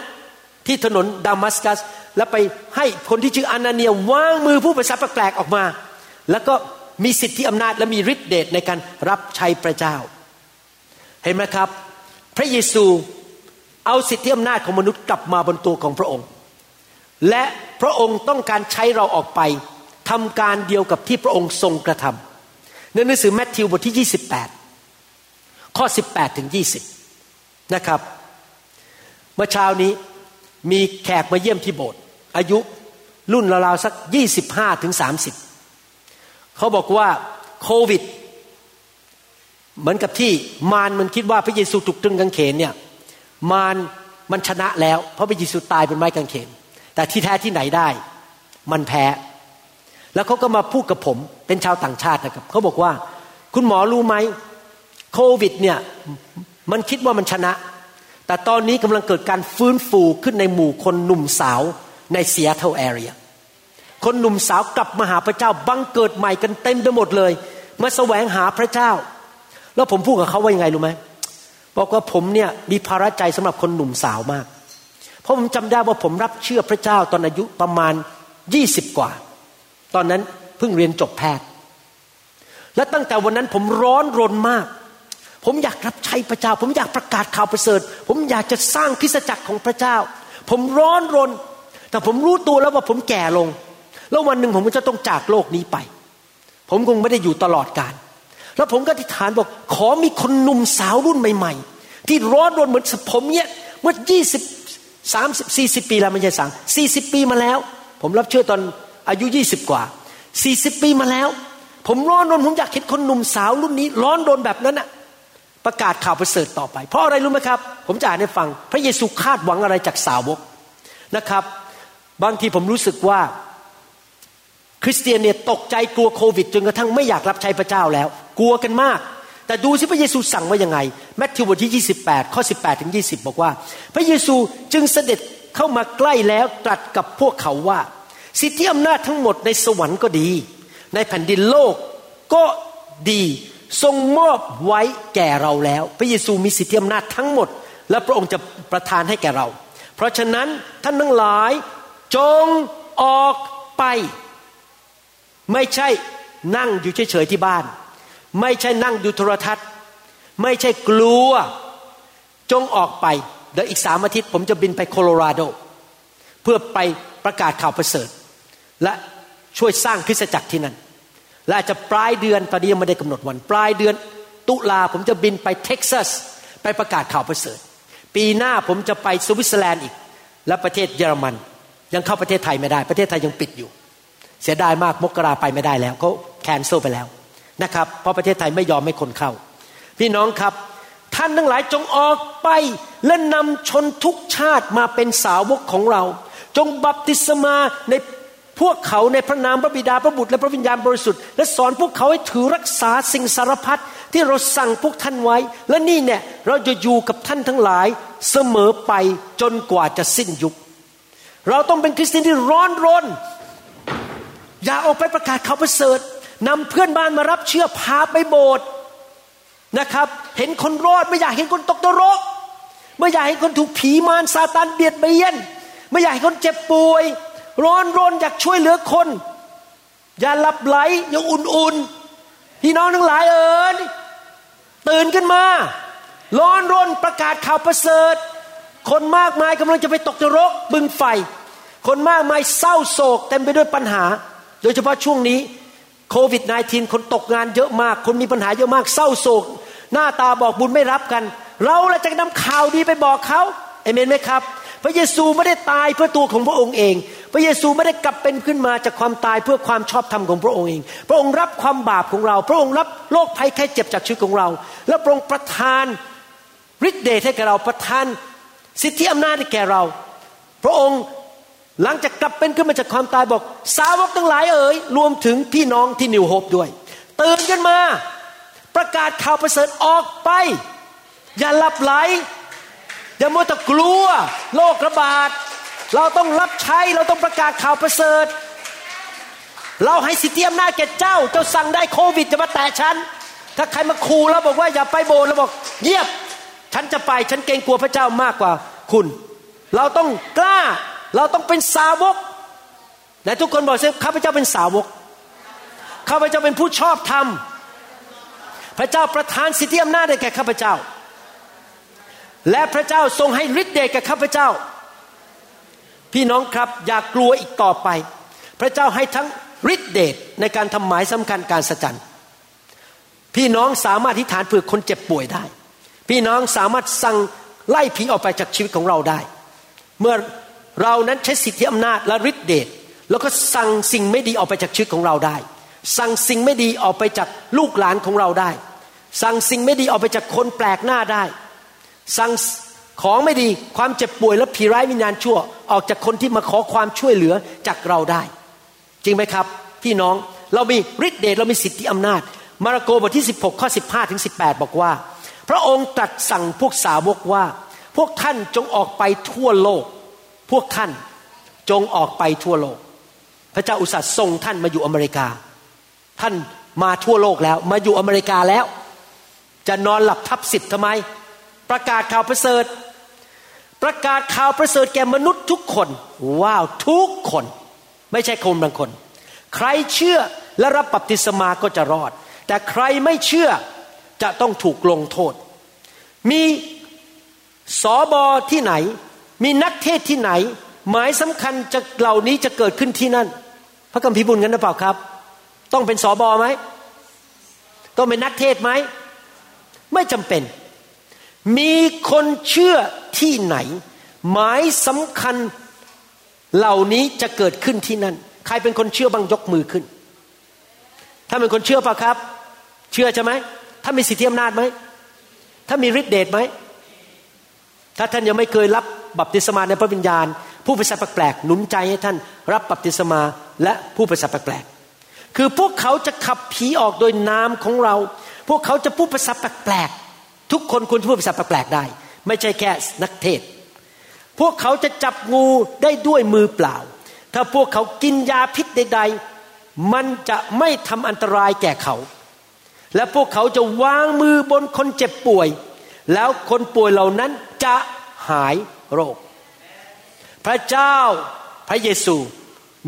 Speaker 3: ที่ถนนดามัสกัส แล้วไปให้คนที่ชื่ออานาเนียวางมือผู้ประสาแปลกๆออกมา แล้วก็มีสิทธิอำนาจและมีฤทธิเดชในการรับใช้พระเจ้า เห็นไหมครับ พระเยซูเอาสิทธิอำนาจของมนุษย์กลับมาบนตัวของพระองค์ และพระองค์ต้องการใช้เราออกไปทำการเดียวกับที่พระองค์ทรงกระทำในหนังสือแมทธิวบทที่ 28 ข้อ 18 ถึง 20 นะครับ เมื่อเช้านี้ มีแขกมาเยี่ยมที่โบสถ์อายุรุ่นราวๆสัก25ถึง30เขาบอกว่าโควิด เหมือนกับที่มารมันคิดว่าพระเยซูถูกตรึงกางเขนเนี่ยมารมันชนะแล้ว เพราะพระเยซูตายเป็นไม้กางเขน แต่ที่แท้ที่ไหนได้ มันแพ้ แล้วเขาก็มาพูดกับผมเป็นชาวต่างชาตินะครับเขาบอกว่า คุณหมอรู้ไหมโควิดเนี่ยมันคิดว่ามันชนะ แต่ตอนนี้กำลังเกิดการฟื้นฟูขึ้นในหมู่คนหนุ่มสาวในเซียเทลแอเรียคนหนุ่มสาวกลับมาหาพระเจ้าบังเกิดใหม่กันเต็มไปหมดเลย มาแสวงหาพระเจ้า แล้วผมพูดกับเขาว่ายังไงรู้ไหมบอกว่าผมเนี่ยมีภาระใจสำหรับคนหนุ่มสาวมาก เพราะผมจำได้ว่าผมรับเชื่อพระเจ้าตอนอายุประมาณยี่สิบกว่า ตอนนั้นเพิ่งเรียนจบแพทย์ และตั้งแต่วันนั้นผมร้อนรนมาก ผมอยากรับใช้พระเจ้า ผมอยากประกาศข่าวประเสริฐ ผมอยากจะสร้างคริสตจักรของพระเจ้า ผมร้อนรน แต่ผมรู้ตัวแล้วว่าผมแก่ลง แล้ววันหนึ่งผมก็จะต้องจากโลกนี้ไป ผมคงไม่ได้อยู่ตลอดกาลแล้วผมก็อธิษฐานบอกขอมีคนหนุ่มสาวรุ่นใหม่ ๆ ที่ร้อนรนเหมือนผมเนี่ยเมื่อยี่สิบสามสิบสี่สิบปีแล้วไม่ใช่สังสี่สิบปีมาแล้ว ผมรับเชื่อตอนอายุยี่สิบกว่าสี่สิบปีมาแล้ว ผมร้อนรนผมอยากเห็นคนหนุ่มสาวรุ่นนี้ ร้อนรนแบบนั้นอะ ประกาศข่าวประเสริฐต่อไป เพราะอะไรรู้ไหมครับ ผมจะอ่านให้ฟัง พระเยซูคาดหวังอะไรจากสาวกนะครับ บางทีผมรู้สึกว่า คริสเตียนเนี่ยตกใจกลัวโควิด จนกระทั่งไม่อยากรับใช้พระเจ้าแล้ว กลัวกันมาก แต่ดูสิพระเยซูสั่งว่ายังไงแมทธิวบทที่ 28 ข้อ 18 ถึง 20 บอกว่า พระเยซูจึงเสด็จเข้ามาใกล้แล้วตรัสกับพวกเขาว่า สิทธิอำนาจทั้งหมดในสวรรค์ก็ดี ในแผ่นดินโลกก็ดี ทรงมอบไว้แก่เราแล้ว พระเยซูมีสิทธิอำนาจทั้งหมด และพระองค์จะประทานให้แก่เรา เพราะฉะนั้นท่านทั้งหลายจงออกไป ไม่ใช่นั่งอยู่เฉยๆที่บ้าน ไม่ใช่นั่งดูโทรทัศน์ ไม่ใช่กลัว จงออกไป เดี๋ยวอีกสามอาทิตย์ผมจะบินไปโคโลราโด เพื่อไปประกาศข่าวประเสริฐ และช่วยสร้างคริสตจักรที่นั่น และอาจจะปลายเดือนตอนนี้ยังไม่ได้กำหนดวัน ปลายเดือนตุลาผมจะบินไปเท็กซัสไปประกาศข่าวประเสริฐ ปีหน้าผมจะไปสวิตเซอร์แลนด์อีก และประเทศเยอรมัน ยังเข้าประเทศไทยไม่ได้ ประเทศไทยยังปิดอยู่ เสียดายมากมกราไปไม่ได้แล้วเขา cancel ไปแล้วนะครับเพราะประเทศไทยไม่ยอมให้คนเข้า พี่น้องครับท่านทั้งหลายจงออกไปและนำชนทุกชาติมาเป็นสาวกของเรา จงบัพติศมาใน พวกเขาในพระนามพระบิดาพระบุตรและพระวิญญาณบริสุทธิ์และสอนพวกเขาให้ถือรักษาสิ่งสารพัดที่เราสั่งพวกท่านไว้ และนี่เนี่ยเราจะอยู่กับท่านทั้งหลายเสมอไปจนกว่าจะสิ้นยุค เราต้องเป็นคริสเตียนที่ร้อนรน อย่าออกไปประกาศข่าวประเสริฐนำเพื่อนบ้านมารับเชื่อพาไปโบสถ์นะครับ เห็นคนรอดไม่อยากเห็นคนตกนรกไม่อยากเห็นคนถูกผีมารซาตานเบียดเบียน ไม่อยากเห็นคนเจ็บป่วย ร้อนรนอยากช่วยเหลือคน อย่าหลับไหลอย่าอุ่นๆพี่น้องทั้งหลายเอิญตื่นขึ้นมา ร้อนรนประกาศข่าวประเสริฐ คนมากมายกำลังจะไปตกนรกบึงไฟ คนมากมายเศร้าโศกเต็มไปด้วยปัญหา โดยเฉพาะช่วงนี้โควิด -19 คนตกงานเยอะมาก คนมีปัญหาเยอะมากเศร้าโศก หน้าตาบอกบุญไม่รับกัน เราละจะนำข่าวดีไปบอกเขาเอเมนไหมครับ พระเยซูไม่ได้ตายเพื่อตัวของพระองค์เอง พระเยซูไม่ได้กลับเป็นขึ้นมาจากความตายเพื่อความชอบธรรมของพระองค์เอง พระองค์รับความบาปของเรา พระองค์รับโรคภัยไข้เจ็บจากชีวิตของเรา และพระองค์ประทานฤทธิ์เดชให้แก่เราประทานสิทธิอำนาจให้แก่เรา พระองค์หลังจากกลับเป็นขึ้นมาจากความตายบอก สาวกทั้งหลายเอ๋ยรวมถึงพี่น้องที่นิวโฮปด้วยตื่นกันมา ประกาศข่าวประเสริฐออกไป อย่าหลับไหล อย่ามัวแต่กลัวโรคระบาด เราต้องรับใช้เราต้องประกาศข่าวประเสริฐ เราให้สิทธิอำนาจแก่เจ้า เจ้าสั่งได้โควิดจะมาแตะฉัน ถ้าใครมาขู่เราบอกว่าอย่าไปโบสถ์เราบอกเยียบ ฉันจะไปฉันเกรงกลัวพระเจ้ามากกว่าคุณ เราต้องกล้า เราต้องเป็นสาวกและทุกคนบอกสิข้าพเจ้าเป็นสาวกข้าพเจ้าเป็นผู้ชอบธรรมพระเจ้าประทานสิทธิอำนาจให้แก่ข้าพเจ้า และพระเจ้าทรงให้ฤทธิ์เดชแก่ข้าพเจ้า พี่น้องครับอย่ากลัวอีกต่อไป พระเจ้าให้ทั้งฤทธิ์เดชในการทำหมายสำคัญการสัจจันพี่น้องสามารถทิฏฐานเผื่อคนเจ็บป่วยได้ พี่น้องสามารถสั่งไล่ผีออกไปจากชีวิตของเราได้ เมื่อเรานั้นใช้สิทธิอำนาจและฤทธิ์เดชแล้วก็สั่งสิ่งไม่ดีออกไปจากชีวิตของเราได้ สั่งสิ่งไม่ดีออกไปจากลูกหลานของเราได้ สั่งสิ่งไม่ดีออกไปจากคนแปลกหน้าได้ สั่งของไม่ดีความเจ็บป่วยและผีร้ายวิญญาณชั่ว ออกจากคนที่มาขอความช่วยเหลือจากเราได้ จริงไหมครับ พี่น้องเรามีฤทธิ์เดชเรามีสิทธิอำนาจ มาระโกบทที่ 16 ข้อ 15ถึง18 บอกว่า พระองค์ตรัสสั่งพวกสาวกว่า พวกท่านจงออกไปทั่วโลก พวกท่านจงออกไปทั่วโลก พระเจ้าอุตส่าห์ส่งท่านมาอยู่อเมริกา ท่านมาทั่วโลกแล้ว มาอยู่อเมริกาแล้ว จะนอนหลับทับสิทธิ์ทำไม ประกาศข่าวประเสริฐ ประกาศข่าวประเสริฐแก่มนุษย์ทุกคน ว้าวทุกคน ไม่ใช่คนบางคน ใครเชื่อและรับบัพติศมาก็จะรอด แต่ใครไม่เชื่อจะต้องถูกลงโทษ มีสอบอที่ไหน มีนักเทศที่ไหน หมายสำคัญจะเหล่านี้จะเกิดขึ้นที่นั่น พระคัมภีร์บุญกันหรือเปล่าครับ ต้องเป็นสอบอไหมต้องเป็นนักเทศไหม ไม่จำเป็น มีคนเชื่อที่ไหน หมายสำคัญเหล่านี้จะเกิดขึ้นที่นั่น ใครเป็นคนเชื่อบ้างยกมือขึ้น ถ้าเป็นคนเชื่อปล่าครับ เชื่อใช่ไหมถ้ามีสิทธิอำนาจไหมถ้ามีฤทธิเดชไหมถ้าท่านยังไม่เคยรับบัพติศมาในพระวิญญาณ ผู้ประสาแปลกๆหนุนใจให้ท่าน รับบัพติศมาและผู้ประสาแปลกๆคือพวกเขาจะขับผีออกโดยนามของเรา พวกเขาจะพูดภาษาแปลกๆ ทุกคนควรพูดภาษาแปลกๆได้ ไม่ใช่แค่นักเทศ พวกเขาจะจับงูได้ด้วยมือเปล่า ถ้าพวกเขากินยาพิษใด ๆ มันจะไม่ทำอันตรายแก่เขา และพวกเขาจะวางมือบนคนเจ็บป่วย แล้วคนป่วยเหล่านั้นจะหายโรค พระเจ้าพระเยซู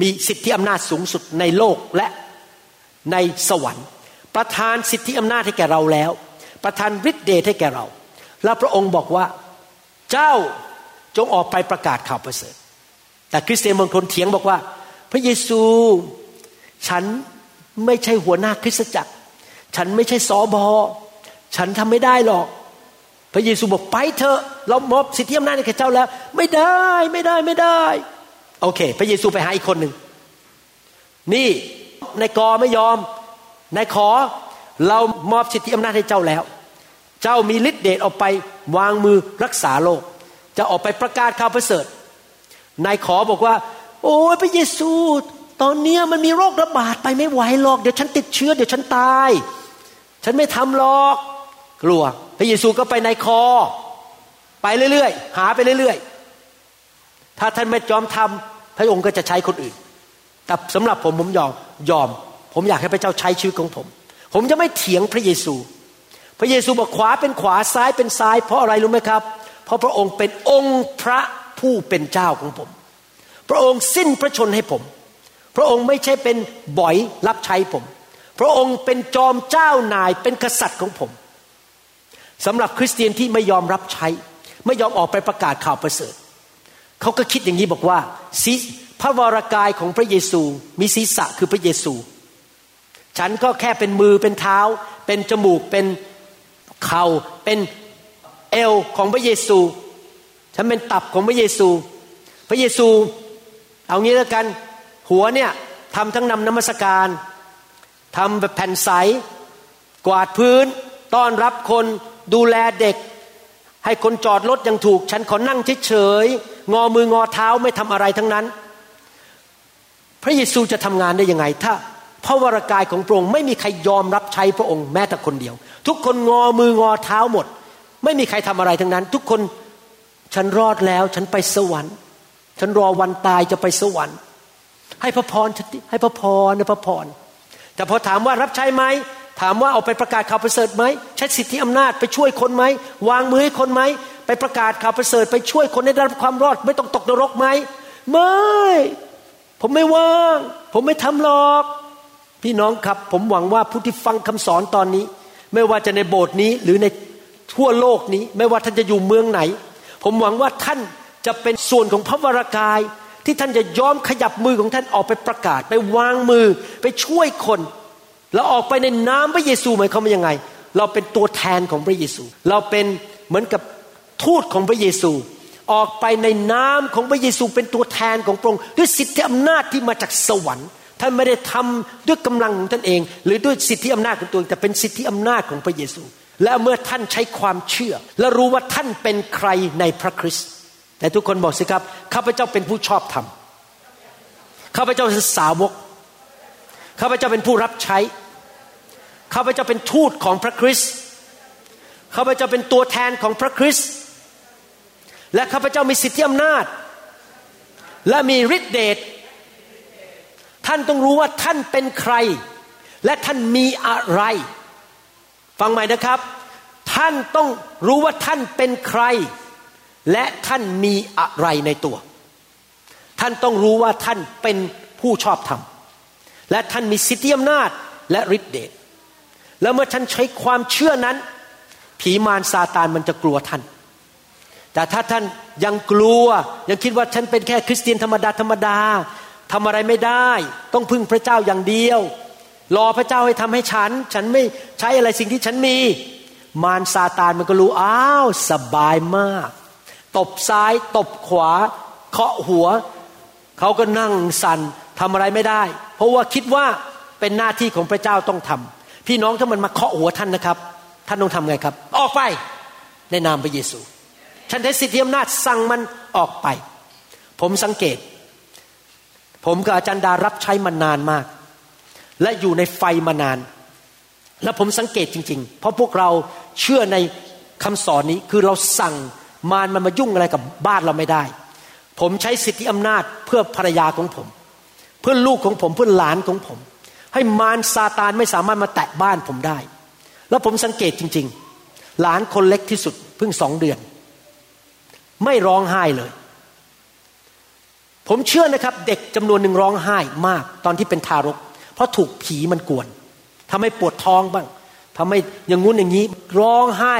Speaker 3: มีสิทธิอำนาจสูงสุดในโลกและในสวรรค์ ประทานสิทธิอำนาจให้แก่เราแล้ว ประทานฤทธิ์เดชให้แก่เรา และพระองค์บอกว่าเจ้าจงออกไปประกาศข่าวประเสริฐ แต่คริสเตียนบางคนเถียงบอกว่า พระเยซูฉันไม่ใช่หัวหน้าคริสตจักร ฉันไม่ใช่สอบอฉันทำไม่ได้หรอก พระเยซูบอกไปเถอะ เรามอบสิทธิอำนาจให้แก่เจ้าแล้ว ไม่ได้ไม่ได้ไม่ได้ โอเค พระเยซูไปหาอีกคนหนึ่งนี่นายกอไม่ยอมนายขอ เรามอบสิทธิอำนาจให้เจ้าแล้ว เจ้ามีฤทธิ์เดชออกไปวางมือรักษาโรคจะออกไปประกาศข่าวประเสริฐนายขอบอกว่า โอ้ยพระเยซู ตอนเนี้ยมันมีโรคระบาดไปไม่ไหวหรอก เดี๋ยวฉันติดเชื้อ เดี๋ยวฉันตาย ฉันไม่ทำหรอก กลัว พระเยซูก็ไปในคอ ไปเรื่อยๆ หาไปเรื่อยๆ ถ้าท่านไม่ยอมทำพระองค์ก็จะใช้คนอื่น แต่สำหรับผมผมยอมยอม ผมอยากให้พระเจ้าใช้ชีวิตของผม ผมจะไม่เถียงพระเยซู พระเยซูบอกขวาเป็นขวาซ้ายเป็นซ้าย เพราะอะไรรู้ไหมครับ เพราะพระองค์เป็นองค์พระผู้เป็นเจ้าของผม พระองค์สิ้นพระชนให้ผม พระองค์ไม่ใช่เป็นบ่อยรับใช้ผม พระองค์เป็นจอมเจ้านายเป็นกษัตริย์ของผมสำหรับคริสเตียนที่ไม่ยอมรับใช้ ไม่ยอมออกไปประกาศข่าวประเสริฐเขาก็คิดอย่างนี้บอกว่าพระวรากายของพระเยซูมีศีรษะคือพระเยซู ฉันก็แค่เป็นมือเป็นเท้า เป็นจมูกเป็นเข่าเป็นเอวของพระเยซู ฉันเป็นตับของพระเยซู พระเยซู เอางี้แล้วกันหัวเนี่ยทำทั้งนำนมัสการทำแบบแผ่นใส กวาดพื้น ต้อนรับคนดูแลเด็ก ให้คนจอดรถยังถูก ฉันขอนั่งเฉยๆงอมืองอเท้าไม่ทำอะไรทั้งนั้น พระเยซูจะทำงานได้ยังไงถ้า พระวรากายของพระองค์ไม่มีใครยอมรับใช้พระองค์แม้แต่คนเดียว ทุกคนงอมืองอเท้าหมด ไม่มีใครทำอะไรทั้งนั้น ทุกคนฉันรอดแล้ว ฉันไปสวรรค์ ฉันรอวันตายจะไปสวรรค์ ให้พระพรให้พระพรให้พระพรแต่พอถามว่ารับใช้ไหมถามว่าเอาไปประกาศข่าวประเสริฐไหมใช้สิทธิอำนาจไปช่วยคนไหมวางมือให้คนไหมไปประกาศข่าวประเสริฐไปช่วยคนได้รับความรอด ไม่ต้องตกนรกไหมไม่ ผมไม่ว่าง ผมไม่ทำหรอก พี่น้องครับผมหวังว่าผู้ที่ฟังคำสอนตอนนี้ ไม่ว่าจะในโบสถ์นี้หรือในทั่วโลกนี้ ไม่ว่าท่านจะอยู่เมืองไหน ผมหวังว่าท่านจะเป็นส่วนของพระวรากาย ที่ท่านจะยอมขยับมือของท่านออกไปประกาศ ไปวางมือไปช่วยคน แล้วออกไปในนามพระเยซูหมายความว่ายังไง เราเป็นตัวแทนของพระเยซู เราเป็นเหมือนกับทูตของพระเยซู ออกไปในนามของพระเยซูเป็นตัวแทนของพระองค์ด้วยสิทธิอำนาจที่มาจากสวรรค์ ท่านไม่ได้ทำด้วยกำลังของท่านเอง หรือด้วยสิทธิอำนาจของตัวเองแต่เป็นสิทธิอำนาจของพระเยซู และเมื่อท่านใช้ความเชื่อ และรู้ว่าท่านเป็นใครในพระคริสต์แต่ทุกคนบอกสิครับข้าพเจ้าเป็นผู้ชอบธรรมข้าพเจ้าเป็นสาวกข้าพเจ้าเป็นผู้รับใช้ข้าพเจ้าเป็นทูตของพระคริสต์ข้าพเจ้าเป็นตัวแทนของพระคริสต์และข้าพเจ้ามีสิทธิอำนาจ และมีฤทธิเดช ท่านต้องรู้ว่าท่านเป็นใคร และท่านมีอะไร ฟังใหม่นะครับ ท่านต้องรู้ว่าท่านเป็นใคร และท่านมีอะไรในตัว ท่านต้องรู้ว่าท่านเป็นผู้ชอบธรรม และท่านมีสิทธิอำนาจและฤทธิเดชแล้วเมื่อท่านใช้ความเชื่อนั้น ผีมารซาตานมันจะกลัวท่าน แต่ถ้าท่านยังกลัวยังคิดว่าฉันเป็นแค่คริสเตียนธรรมดาธรรมดา ทำอะไรไม่ได้ ต้องพึ่งพระเจ้าอย่างเดียว รอพระเจ้าให้ทำให้ฉัน ฉันไม่ใช้อะไรสิ่งที่ฉันมี มารซาตานมันก็รู้อ้าวสบายมาก ตบซ้ายตบขวา เคาะหัว เขาก็นั่งสันทำอะไรไม่ได้ เพราะว่าคิดว่าเป็นหน้าที่ของพระเจ้าต้องทำพี่น้องถ้ามันมาเคาะหัวท่านนะครับ ท่านต้องทำไงครับ ออกไปในนามพระเยซู ฉันได้สิทธิอำนาจสั่งมันออกไป ผมสังเกต ผมกับอาจารย์ดารับใช้มานานมาก และอยู่ในไฟมานาน และผมสังเกตจริง ๆ เพราะพวกเราเชื่อในคำสอนนี้คือเราสั่งมารมันมายุ่งอะไรกับบ้านเราไม่ได้ ผมใช้สิทธิอำนาจเพื่อภรรยาของผม เพื่อลูกของผมเพื่อหลานของผม ให้มารซาตานไม่สามารถมาแตะบ้านผมได้ แล้วผมสังเกตจริง ๆ หลานคนเล็กที่สุดเพิ่งสองเดือน ไม่ร้องไห้เลย ผมเชื่อนะครับ เด็กจำนวนหนึ่งร้องไห้มากตอนที่เป็นทารก เพราะถูกผีมันกวนทำให้ปวดท้องบ้างทำให้อย่างงู้นอย่างนี้ ร้องไห้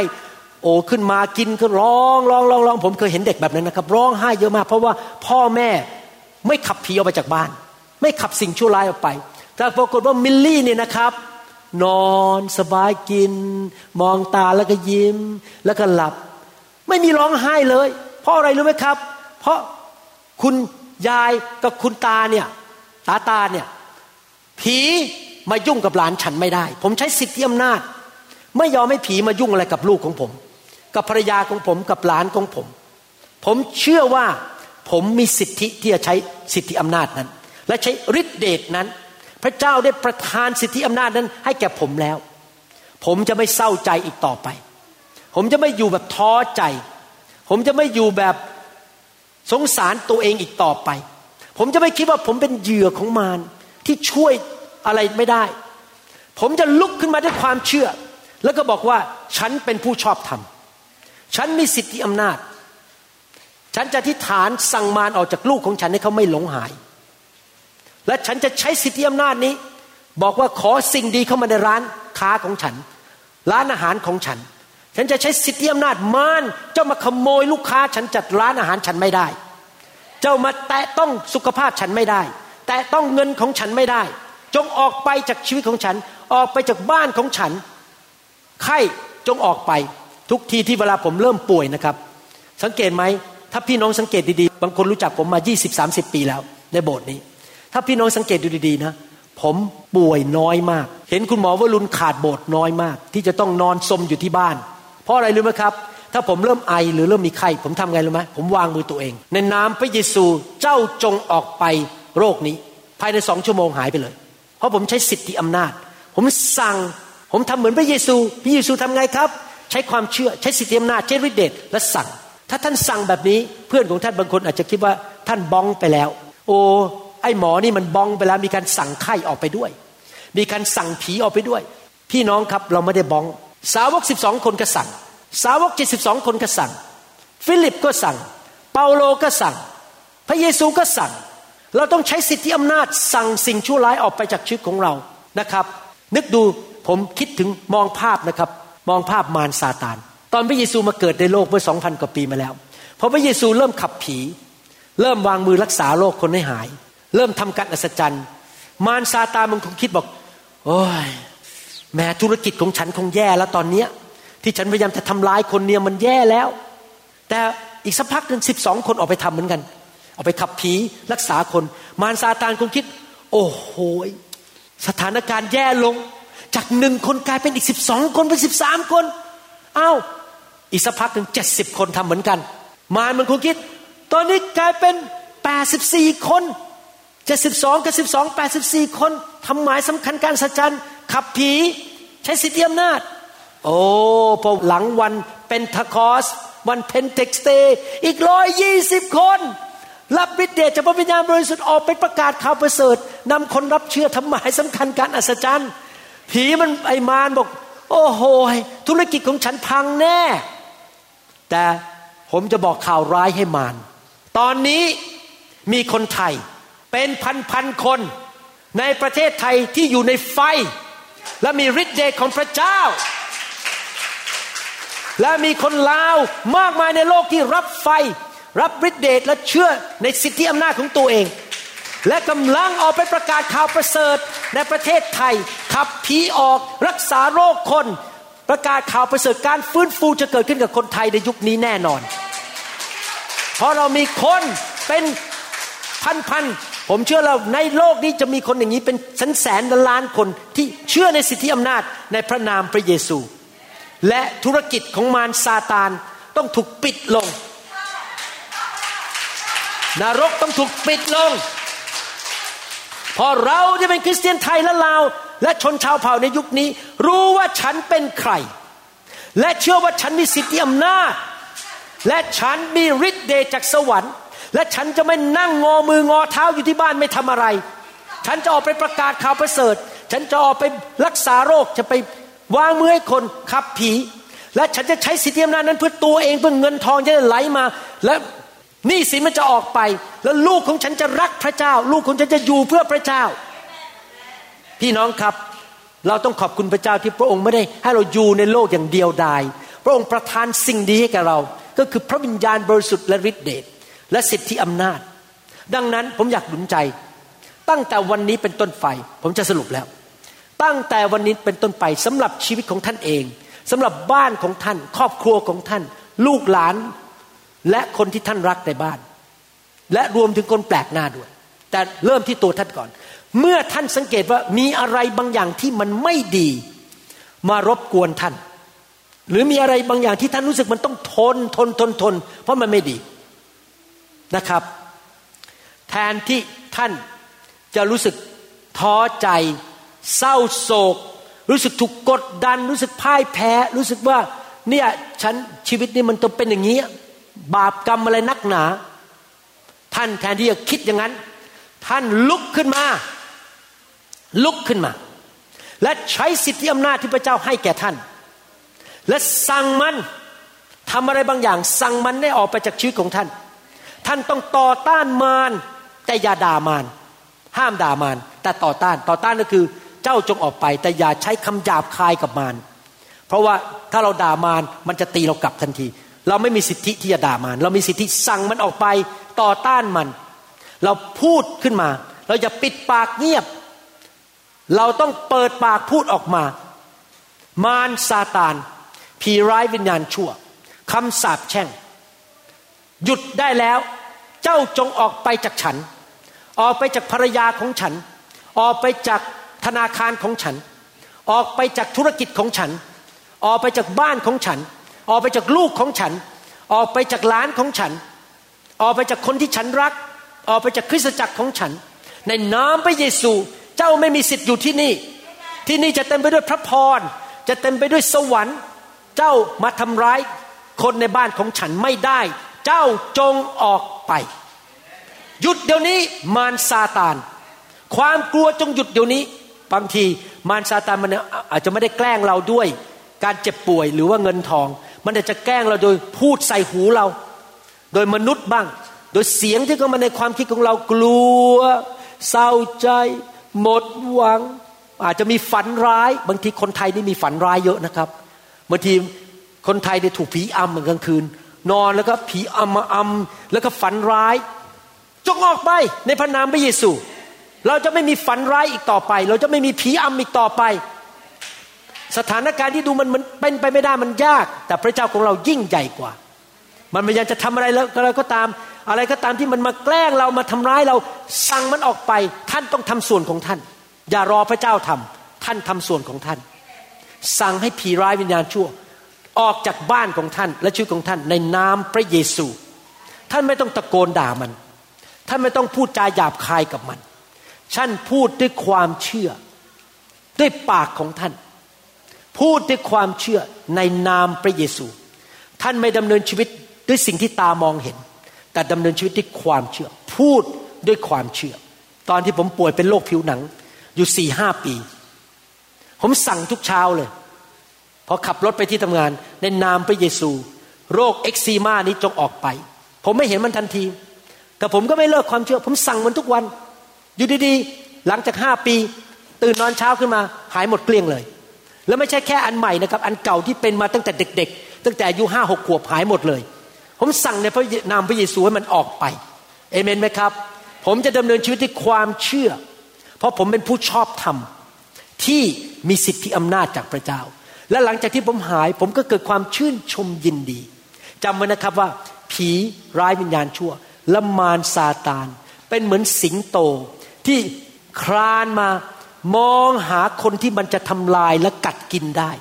Speaker 3: โอ้ขึ้นมากินก็ร้องร้องร้องร้องผมเคยเห็นเด็กแบบนั้นนะครับ ร้องไห้เยอะมาก เพราะว่าพ่อแม่ไม่ขับผีออกไปจากบ้าน ไม่ขับสิ่งชั่วร้ายออกไปแต่ปรากฏว่ามิลลี่เนี่ยนะครับ นอนสบายกิน มองตาแล้วก็ยิ้ม แล้วก็หลับ ไม่มีร้องไห้เลย เพราะอะไรรู้ไหมครับ เพราะคุณ ยายกับคุณตาเนี่ยตาตาเนี่ยผีมายุ่งกับหลานฉันไม่ได้ ผมใช้สิทธิอำนาจ ไม่ยอมให้ผีมายุ่งอะไรกับลูกของผม กับภรรยาของผมกับหลานของผม ผมเชื่อว่าผมมีสิทธิที่จะใช้สิทธิอำนาจนั้น และใช้ฤทธิเดชนั้น พระเจ้าได้ประทานสิทธิอำนาจนั้น ให้แก่ผมแล้ว ผมจะไม่เศร้าใจอีกต่อไป ผมจะไม่อยู่แบบท้อใจ ผมจะไม่อยู่แบบ สงสารตัวเองอีกต่อไป ผมจะไม่คิดว่าผมเป็นเหยื่อของมารที่ช่วยอะไรไม่ได้ ผมจะลุกขึ้นมาด้วยความเชื่อ แล้วก็บอกว่าฉันเป็นผู้ชอบธรรม ฉันมีสิทธิอำนาจ ฉันจะทิฏฐานสั่งมารออกจากลูกของฉันให้เขาไม่หลงหาย และฉันจะใช้สิทธิอำนาจนี้ บอกว่าขอสิ่งดีเข้ามาในร้านค้าของฉัน ร้านอาหารของฉัน ฉันจะใช้สิทธิอำนาจมารเจ้ามาขโมยลูกค้าฉันจัดร้านอาหารฉันไม่ได้ เจ้ามาแตะต้องสุขภาพฉันไม่ได้ แตะต้องเงินของฉันไม่ได้ จงออกไปจากชีวิตของฉัน ออกไปจากบ้านของฉัน ไข้จงออกไป ทุกทีที่เวลาผมเริ่มป่วยนะครับ สังเกตไหม ถ้าพี่น้องสังเกตดีๆ บางคนรู้จักผมมา 20-30 ปีแล้ว ในโบสถ์นี้ ถ้าพี่น้องสังเกตดูดีๆนะผมป่วยน้อยมาก เห็นคุณหมอวรุณขาดโบสถ์น้อยมาก ที่จะต้องนอนสมอยู่ที่บ้าน เพราะอะไรรู้ไหมครับ ถ้าผมเริ่มไอหรือเริ่มมีไข้ผมทำไงรู้ไหมผมวางมือตัวเอง ในนามพระเยซูเจ้าจงออกไปโรคนี้ ภายในสองชั่วโมงหายไปเลย เพราะผมใช้สิทธิอำนาจ ผมสั่งผมทำเหมือนพระเยซู พระเยซูทำไงครับ ใช้ความเชื่อใช้สิทธิอำนาจใช้ฤทธิเดชและสั่ง ถ้าท่านสั่งแบบนี้เพื่อนของท่านบางคนอาจจะคิดว่าท่านบ้องไปแล้ว โอ้ไอ้หมอนี่มันบ้องไปแล้วมีการสั่งไข้ออกไปด้วย มีการสั่งผีออกไปด้วย พี่น้องครับเราไม่ได้บ้อง สาวกสิบสองคนก็สั่ง สาวกเจ็ดสิบสองคนก็สั่ง ฟิลิปก็สั่ง เปาโลก็สั่ง พระเยซูก็สั่ง เราต้องใช้สิทธิอำนาจสั่งสิ่งชั่วร้ายออกไปจากชีวิตของเรานะครับ นึกดูผมคิดถึงมองภาพนะครับ มองภาพมารซาตาน ตอนพระเยซูมาเกิดในโลกเมื่อสองพันกว่าปีมาแล้วพอพระเยซูเริ่มขับผี เริ่มวางมือรักษาโรคคนให้หาย เริ่มทำการอัศจรรย์ มารซาตานมันคงคิดบอก โอ้ย แม้ธุรกิจของฉันคงแย่แล้วตอนเนี้ย ที่ฉันพยายามจะทำร้ายคนเนี่ยมันแย่แล้ว แต่อีกสักพักหนึ่งสิบสองคนออกไปทำเหมือนกัน ออกไปขับผีรักษาคน มารซาตานคงคิด โอ้โหสถานการณ์แย่ลง จากหนึ่งคนกลายเป็นอีกสิบสองคนเป็นสิบสามคนอ้าวอีกสักพักหนึ่งเจ็ดสิบคนทำเหมือนกัน มารมันคงคิด ตอนนี้กลายเป็นแปดสิบสี่คนเจ็ดสิบสองกับสิบสองแปดสิบสี่คนทำหมายสำคัญการสัจจัน ขับผีใช้สิทธิอำนาจ โอ้พอหลังวันเป็นทคอสวันเพนเทคอสต์อีกร้อยยี่สิบคน รับฤทธิ์เดชจากพระวิญญาณบริสุทธิ์ออกไปประกาศข่าวประเสริฐนำคนรับเชื่อทำหมายสำคัญการอัศจรรย์ ผีมันไอ้มารบอก โอ้โหธุรกิจของฉันพังแน่ แต่ผมจะบอกข่าวร้ายให้มารตอนนี้มีคนไทยเป็นพันพันๆคนในประเทศไทยที่อยู่ในไฟ และมีฤทธิ์เดชของพระเจ้า และมีคนลาวมากมายในโลกที่รับไฟ รับฤทธิ์เดชและเชื่อในสิทธิอำนาจของตัวเอง และกำลังออกไปประกาศข่าวประเสริฐในประเทศไทย ขับผีออกรักษาโรคคน ประกาศข่าวประเสริฐการฟื้นฟูจะเกิดขึ้นกับคนไทยในยุคนี้แน่นอน เพราะเรามีคนเป็นพันๆ ผมเชื่อเราในโลกนี้จะมีคนอย่างนี้เป็นแสนแสนล้านคนที่เชื่อในสิทธิอำนาจในพระนามพระเยซู และธุรกิจของมารซาตานต้องถูกปิดลง นรกต้องถูกปิดลง พอเราที่เป็นคริสเตียนไทยและลาว และชนชาวเผ่าในยุคนี้ รู้ว่าฉันเป็นใคร และเชื่อว่าฉันมีสิทธิอำนาจ และฉันมีฤทธิ์เดชจากสวรรค์ และฉันจะไม่นั่งงอมืองอเท้าอยู่ที่บ้านไม่ทำอะไร ฉันจะออกไปประกาศข่าวประเสริฐ ฉันจะออกไปรักษาโรคจะไปวางมือให้คนขับผี และฉันจะใช้สิทธิอำนาจนั้นเพื่อตัวเองเพื่อเงินทองจะได้ไหลมา และนี้สินมันจะออกไป แล้วลูกของฉันจะรักพระเจ้า ลูกของฉันจะอยู่เพื่อพระเจ้า พี่น้องครับเราต้องขอบคุณพระเจ้าที่พระองค์ไม่ได้ให้เราอยู่ในโลกอย่างเดียวดาย พระองค์ประทานสิ่งดีให้แก่เรา ก็คือพระวิญญาณบริสุทธิ์และฤทธิเดช และสิทธิอำนาจ ดังนั้นผมอยากหนุนใจ ตั้งแต่วันนี้เป็นต้นไปผมจะสรุปแล้ว ตั้งแต่วันนี้เป็นต้นไปสำหรับชีวิตของท่านเองสำหรับบ้านของท่าน ครอบครัวของท่าน ลูกหลาน และคนที่ท่านรักในบ้าน และรวมถึงคนแปลกหน้าด้วย แต่เริ่มที่ตัวท่านก่อน เมื่อท่านสังเกตว่ามีอะไรบางอย่างที่มันไม่ดี มารบกวนท่าน หรือมีอะไรบางอย่างที่ท่านรู้สึกมันต้องทนทนทนทน เพราะมันไม่ดี นะครับ แทนที่ท่านจะรู้สึกท้อใจ เศร้าโศก รู้สึกถูกกดดัน รู้สึกพ่ายแพ้ รู้สึกว่าเนี่ยฉันชีวิตนี้มันต้องเป็นอย่างนี้ บาปกรรมอะไรนักหนา ท่านแทนที่จะคิดอย่างนั้น ท่านลุกขึ้นมา ลุกขึ้นมา และใช้สิทธิอำนาจที่พระเจ้าให้แก่ท่าน และสั่งมันทำอะไรบางอย่าง สั่งมันให้ออกไปจากชีวิตของท่าน ท่านต้องต่อต้านมารแต่อย่าด่ามารห้ามด่ามารแต่ต่อต้านต่อต้านก็คือเจ้าจงออกไป แต่อย่าใช้คำหยาบคายกับมารเพราะว่าถ้าเราด่ามารมันจะตีเรากลับทันที เราไม่มีสิทธิที่จะด่ามารเรามีสิทธิสั่งมันออกไปต่อต้านมัน เราพูดขึ้นมา เราอย่าปิดปากเงียบ เราต้องเปิดปากพูดออกมา มารซาตานผีร้ายวิญญาณชั่วคำสาปแช่ง หยุดได้แล้ว เจ้าจงออกไปจากฉัน ออกไปจากภรรยาของฉัน ออกไปจากธนาคารของฉัน ออกไปจากธุรกิจของฉัน ออกไปจากบ้านของฉัน ออกไปจากลูกของฉัน ออกไปจากหลานของฉัน ออกไปจากคนที่ฉันรัก ออกไปจากคริสตจักรของฉัน ในนามพระเยซูเจ้าไม่มีสิทธิ์อยู่ที่นี่ ที่นี่จะเต็มไปด้วยพระพร จะเต็มไปด้วยสวรรค์ เจ้ามาทำร้ายคนในบ้านของฉันไม่ได้ เจ้าจงออกไป หยุดเดี๋ยวนี้มารซาตาน ความกลัวจงหยุดเดี๋ยวนี้บางทีมารซาตานมันอาจจะไม่ได้แกล้งเราด้วย การเจ็บป่วยหรือว่าเงินทอง มันอาจจะแกล้งเราโดยพูดใส่หูเรา โดยมนุษย์บ้าง โดยเสียงที่เข้ามาในความคิดของเรากลัว เศร้าใจ หมดหวัง อาจจะมีฝันร้าย บางทีคนไทยนี่มีฝันร้ายเยอะนะครับบางทีคนไทยได้ถูกผีอำเหมือนกลางคืน นอนแล้วก็ผีอำมาอำแล้วก็ฝันร้าย จงออกไปในพระนามพระเยซู เราจะไม่มีฝันร้ายอีกต่อไป เราจะไม่มีผีอำอีกต่อไป สถานการณ์ที่ดูมันมันเป็นไปไม่ได้มันยาก แต่พระเจ้าของเรายิ่งใหญ่กว่า มันพยายามจะทำอะไรแล้วอะไรก็ตาม อะไรก็ตามที่มันมาแกล้งเรามาทำร้ายเราสั่งมันออกไป ท่านต้องทำส่วนของท่าน อย่ารอพระเจ้าทำท่านทำส่วนของท่าน สั่งให้ผีร้ายวิญญาณชั่ว ออกจากบ้านของท่านและชีวิตของท่านในนามพระเยซู ท่านไม่ต้องตะโกนด่ามัน ท่านไม่ต้องพูดจาหยาบคายกับมัน ท่านพูดด้วยความเชื่อ ด้วยปากของท่าน พูดด้วยความเชื่อในนามพระเยซู ท่านไม่ดำเนินชีวิตด้วยสิ่งที่ตามองเห็น แต่ดำเนินชีวิตด้วยความเชื่อ พูดด้วยความเชื่อ ตอนที่ผมป่วยเป็นโรคผิวหนังอยู่สี่ห้าปี ผมสั่งทุกเช้าเลย พอขับรถไปที่ทำงาน ในนามพระเยซู โรคเอ็กซีมานี้จงออกไป ผมไม่เห็นมันทันที แต่ผมก็ไม่เลิกความเชื่อ ผมสั่งมันทุกวัน อยู่ดีๆ หลังจากห้าปี ตื่นนอนเช้าขึ้นมา หายหมดเกลี้ยงเลย แล้วไม่ใช่แค่อันใหม่นะครับ อันเก่าที่เป็นมาตั้งแต่เด็ก ๆ ตั้งแต่อายุห้าหกขวบหายหมดเลย ผมสั่งในพระนามพระเยซูให้มันออกไปเอเมนไหมครับ ผมจะดำเนินชีวิตด้วยความเชื่อ เพราะผมเป็นผู้ชอบธรรมที่มีสิทธิอำนาจจากพระเจ้า และหลังจากที่ผมหายผมก็เกิดความชื่นชมยินดีจำไว้นะครับว่า ผีร้ายวิญญาณชั่วละมารซาตาน เป็นเหมือนสิงโตที่คลานมามองหาคนที่มันจะทำลายและกัดกินได้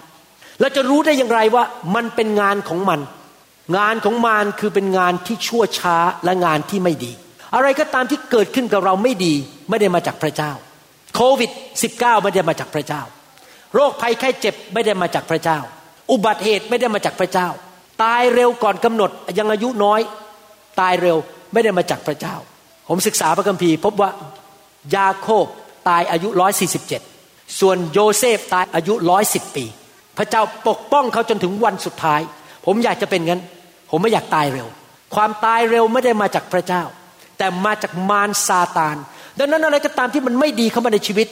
Speaker 3: เราจะรู้ได้อย่างไรว่ามันเป็นงานของมัน งานของมารคือเป็นงานที่ชั่วช้าและงานที่ไม่ดี อะไรก็ตามที่เกิดขึ้นกับเราไม่ดี ไม่ได้มาจากพระเจ้า โควิด -19 ไม่ได้มาจากพระเจ้า โรคภัยไข้เจ็บไม่ได้มาจากพระเจ้า อุบัติเหตุไม่ได้มาจากพระเจ้า ตายเร็วก่อนกำหนดยังอายุน้อย ตายเร็วไม่ได้มาจากพระเจ้า ผมศึกษาพระคัมภีร์ พบว่ายาโคบตายอายุร้อยสี่สิบเจ็ดส่วนโยเซฟตายอายุร้อยสิบปี พระเจ้าปกป้องเขาจนถึงวันสุดท้าย ผมอยากจะเป็นงั้น ผมไม่อยากตายเร็ว ความตายเร็วไม่ได้มาจากพระเจ้า แต่มาจากมารซาตาน ดังนั้นอะไรก็ตามที่มันไม่ดีเข้ามาในชีวิต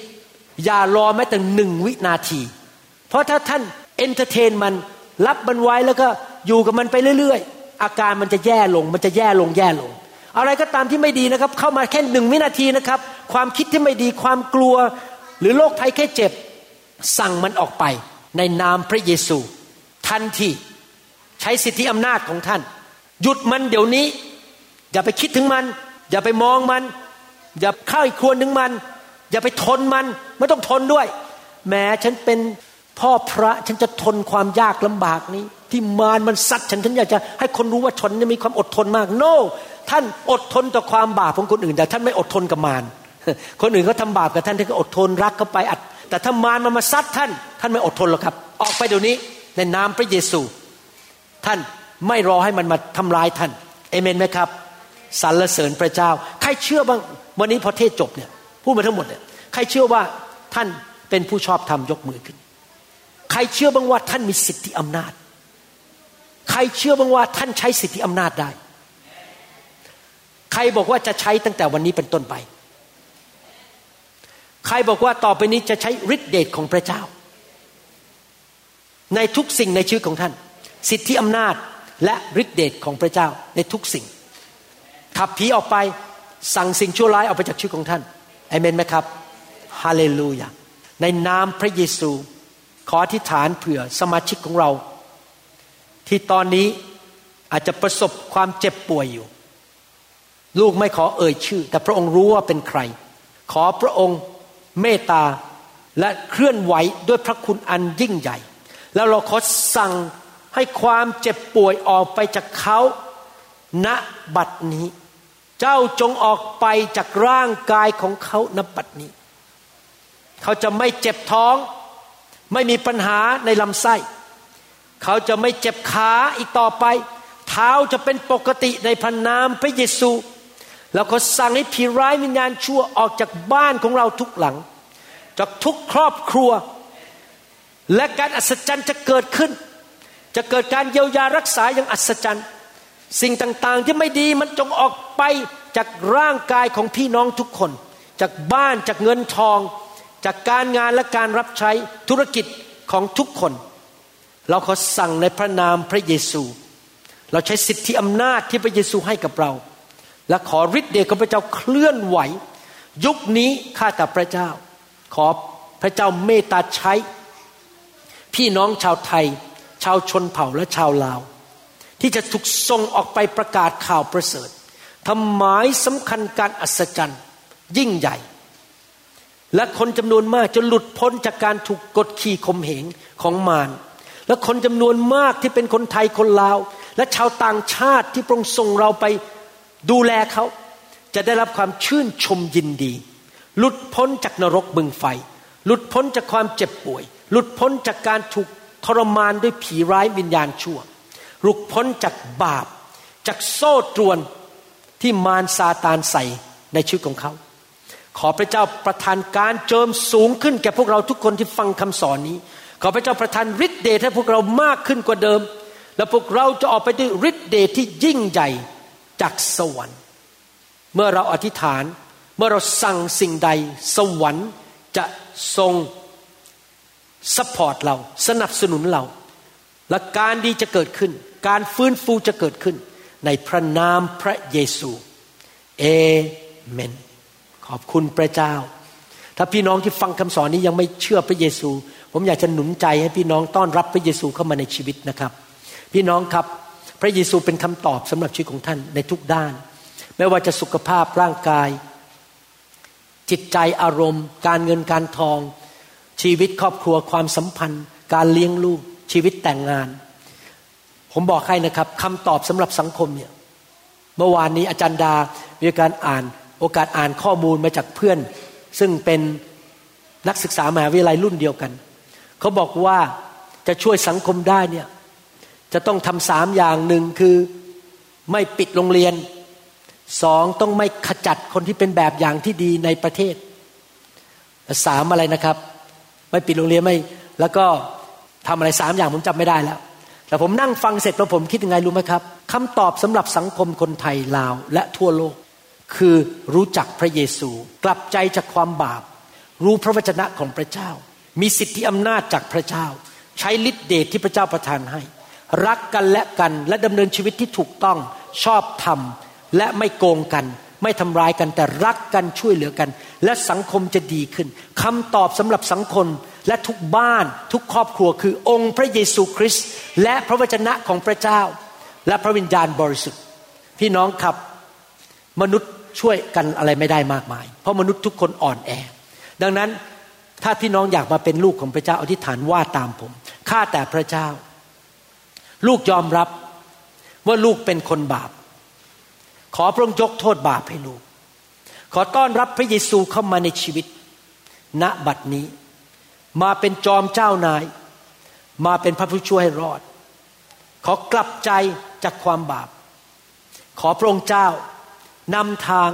Speaker 3: อย่ารอแม้แต่หนึ่งวินาที เพราะถ้าท่าน entertain มันรับมันไว้แล้วก็อยู่กับมันไปเรื่อยๆ อาการมันจะแย่ลง มันจะแย่ลงแย่ลง อะไรก็ตามที่ไม่ดีนะครับ เข้ามาแค่หนึ่งวินาทีนะครับ ความคิดที่ไม่ดีความกลัว หรือโรคภัยไข้เจ็บ สั่งมันออกไป ในนามพระเยซูทันทีใช้สิทธิอำนาจของท่าน หยุดมันเดี๋ยวนี้ อย่าไปคิดถึงมัน อย่าไปมองมัน อย่าเข้าอีกครวญถึงมัน อย่าไปทนมันไม่ต้องทนด้วย แม้ฉันเป็นพ่อพระฉันจะทนความยากลำบากนี้ ที่มารมันซัดฉันฉันอยากจะให้คนรู้ว่าฉันมีความอดทนมากโน no! ท่านอดทนต่อความบาปของคนอื่น แต่ท่านไม่อดทนกับมารคนอื่นเขาทาบาปกับท่านท่านก็อดทนรักเขาไปอัด แต่ถ้ามารมันมาซัดท่าน ท่านไม่อดทนหรอกครับ ออกไปเดี๋ยวนี้ในนามพระเยซู ท่านไม่รอให้มันมาทำร้ายท่านเอเมนไหมครับสรรเสริญพระเจ้า ใครเชื่อบ้างวันนี้พอเทศจบเนี่ย พูดมาทั้งหมดเนี่ยใครเชื่อว่าท่านเป็นผู้ชอบธรรมยกมือขึ้น ใครเชื่อบ้างว่าท่านมีสิทธิอำนาจ ใครเชื่อบ้างว่าท่านใช้สิทธิอำนาจได้ ใครบอกว่าจะใช้ตั้งแต่วันนี้เป็นต้นไป ใครบอกว่าต่อไปนี้จะใช้ฤทธิเดชของพระเจ้า ในทุกสิ่งในชีวิตของท่าน สิทธิอำนาจและฤทธิเดชของพระเจ้าในทุกสิ่ง ขับผีออกไปสั่งสิ่งชั่วร้ายออกไปจากชีวิตของท่าน เอเมนไหมครับฮาเลลูยาในนามพระเยซู ขออธิษฐานเผื่อสมาชิกของเรา ที่ตอนนี้อาจจะประสบความเจ็บป่วยอยู่ ลูกไม่ขอเอ่ยชื่อ แต่พระองค์รู้ว่าเป็นใคร ขอพระองค์เมตตาและเคลื่อนไหวด้วยพระคุณอันยิ่งใหญ่ แล้วเราขอสั่งให้ความเจ็บป่วยออกไปจากเขาณบัดนี้ เจ้าจงออกไปจากร่างกายของเขาณบัดนี้ เขาจะไม่เจ็บท้อง ไม่มีปัญหาในลำไส้ เขาจะไม่เจ็บขาอีกต่อไป เท้าจะเป็นปกติในพระนามพระเยซู แล้วก็สั่งให้ผีร้ายวิญญาณชั่วออกจากบ้านของเราทุกหลัง จากทุกครอบครัว และการอัศจรรย์จะเกิดขึ้น จะเกิดการเยียวยารักษาอย่างอัศจรรย์ สิ่งต่างๆที่ไม่ดีมันจงออกไปจากร่างกายของพี่น้องทุกคน จากบ้านจากเงินทอง จากการงานและการรับใช้ธุรกิจของทุกคน เราขอสั่งในพระนามพระเยซู เราใช้สิทธิอำนาจที่พระเยซูให้กับเรา และขอฤทธิ์เดชของพระเจ้าเคลื่อนไหว ยุคนี้ข้าแต่พระเจ้า ขอพระเจ้าเมตตาใช้ พี่น้องชาวไทย ชาวชนเผ่าและชาวลาว ที่จะถูกส่งออกไปประกาศข่าวประเสริฐทำหมายสำคัญการอัศจรรย์ยิ่งใหญ่ และคนจำนวนมากจะหลุดพ้นจากการถูกกดขี่ข่มเหงของมารและคนจำนวนมากที่เป็นคนไทยคนลาว และชาวต่างชาติที่พระองค์ส่งเราไปดูแลเขาจะได้รับความชื่นชมยินดี หลุดพ้นจากนรกบึงไฟ หลุดพ้นจากความเจ็บป่วย หลุดพ้นจากการถูกทรมานด้วยผีร้ายวิญญาณชั่ว หลุดพ้นจากบาป จากโซ่ตรวนที่มารซาตานใส่ในชีวิตของเขา ขอพระเจ้าประทานการเจิมสูงขึ้นแก่พวกเราทุกคนที่ฟังคำสอนนี้ ขอพระเจ้าประทานฤทธิเดชให้พวกเรามากขึ้นกว่าเดิม และพวกเราจะออกไปด้วยฤทธิเดชที่ยิ่งใหญ่จากสวรรค์ เมื่อเราอธิษฐาน เมื่อเราสั่งสิ่งใด สวรรค์จะทรง support เรา สนับสนุนเรา และการดีจะเกิดขึ้น การฟื้นฟูจะเกิดขึ้น ในพระนามพระเยซูอาเมน ขอบคุณพระเจ้า ถ้าพี่น้องที่ฟังคำสอนนี้ยังไม่เชื่อพระเยซู ผมอยากจะหนุนใจให้พี่น้องต้อนรับพระเยซูเข้ามาในชีวิตนะครับ พี่น้องครับพระเยซูเป็นคำตอบสำหรับชีวิตของท่านในทุกด้าน ไม่ว่าจะสุขภาพร่างกาย จิตใจอารมณ์ การเงินการทอง ชีวิตครอบครัวความสัมพันธ์ การเลี้ยงลูกชีวิตแต่งงาน ผมบอกให้นะครับคำตอบสำหรับสังคมเนี่ยเมื่อวานนี้อาจารย์ดา มีการอ่านโอกาสอ่านข้อมูลมาจากเพื่อน ซึ่งเป็นนักศึกษามหาวิทยาลัยรุ่นเดียวกัน เขาบอกว่าจะช่วยสังคมได้เนี่ยจะต้องทำสามอย่างหนึ่งคือไม่ปิดโรงเรียนสองต้องไม่ขจัดคนที่เป็นแบบอย่างที่ดีในประเทศสามอะไรนะครับ ไม่ปิดโรงเรียนไม่ แล้วก็ทำอะไรสามอย่างผมจำไม่ได้แล้ว แต่ผมนั่งฟังเสร็จแล้วผมคิดยังไงรู้ไหมครับคำตอบสำหรับสังคมคนไทยลาวและทั่วโลก คือรู้จักพระเยซู กลับใจจากความบาป รู้พระวจนะของพระเจ้า มีสิทธิอำนาจจากพระเจ้า ใช้ฤทธิเดชที่พระเจ้าประทานให้ รักกันและกันและดำเนินชีวิตที่ถูกต้องชอบธรรมและไม่โกงกัน ไม่ทำร้ายกันแต่รักกันช่วยเหลือกัน และสังคมจะดีขึ้นคำตอบสำหรับสังคม และทุกบ้านทุกครอบครัวคือองค์พระเยซูคริสต์และพระวจนะของพระเจ้า และพระวิญญาณบริสุทธิ์ พี่น้องครับมนุษย์ช่วยกันอะไรไม่ได้มากมาย เพราะมนุษย์ทุกคนอ่อนแอ ดังนั้นถ้าพี่น้องอยากมาเป็นลูกของพระเจ้าอธิษฐานว่าตามผมข้าแต่พระเจ้า ลูกยอมรับว่าลูกเป็นคนบาป ขอพระองค์ยกโทษบาปให้ลูก ขอต้อนรับพระเยซูเข้ามาในชีวิต ณบัดนี้ มาเป็นจอมเจ้านาย มาเป็นพระผู้ช่วยให้รอด ขอกลับใจจากความบาป ขอพระองค์เจ้านำทาง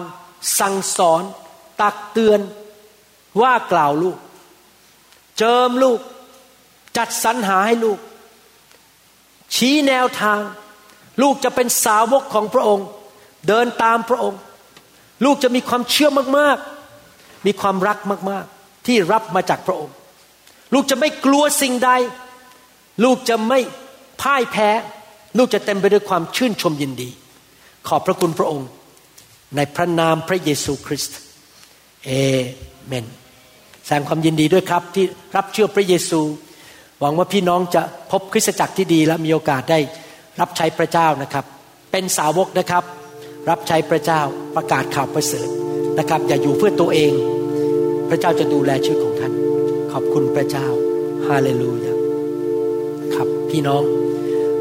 Speaker 3: สั่งสอน ตักเตือน ว่ากล่าวลูก เจิมลูก จัดสรรหาให้ลูก ชี้แนวทาง ลูกจะเป็นสาวกของพระองค์ เดินตามพระองค์ ลูกจะมีความเชื่อมากๆ มีความรักมากๆ ที่รับมาจากพระองค์ ลูกจะไม่กลัวสิ่งใด ลูกจะไม่พ่ายแพ้ ลูกจะเต็มไปด้วยความชื่นชมยินดี ขอบพระคุณพระองค์ ในพระนามพระเยซูคริสต์เอเมนแสดงความยินดีด้วยครับที่รับเชื่อพระเยซู หวังว่าพี่น้องจะพบคริสตจักรที่ดีและมีโอกาสได้รับใช้พระเจ้านะครับ เป็นสาวกนะครับ รับใช้พระเจ้าประกาศข่าวประเสริฐนะครับ อย่าอยู่เพื่อตัวเอง พระเจ้าจะดูแลชีวิตของท่าน ขอบคุณพระเจ้าฮาเลลูยาครับพี่น้อง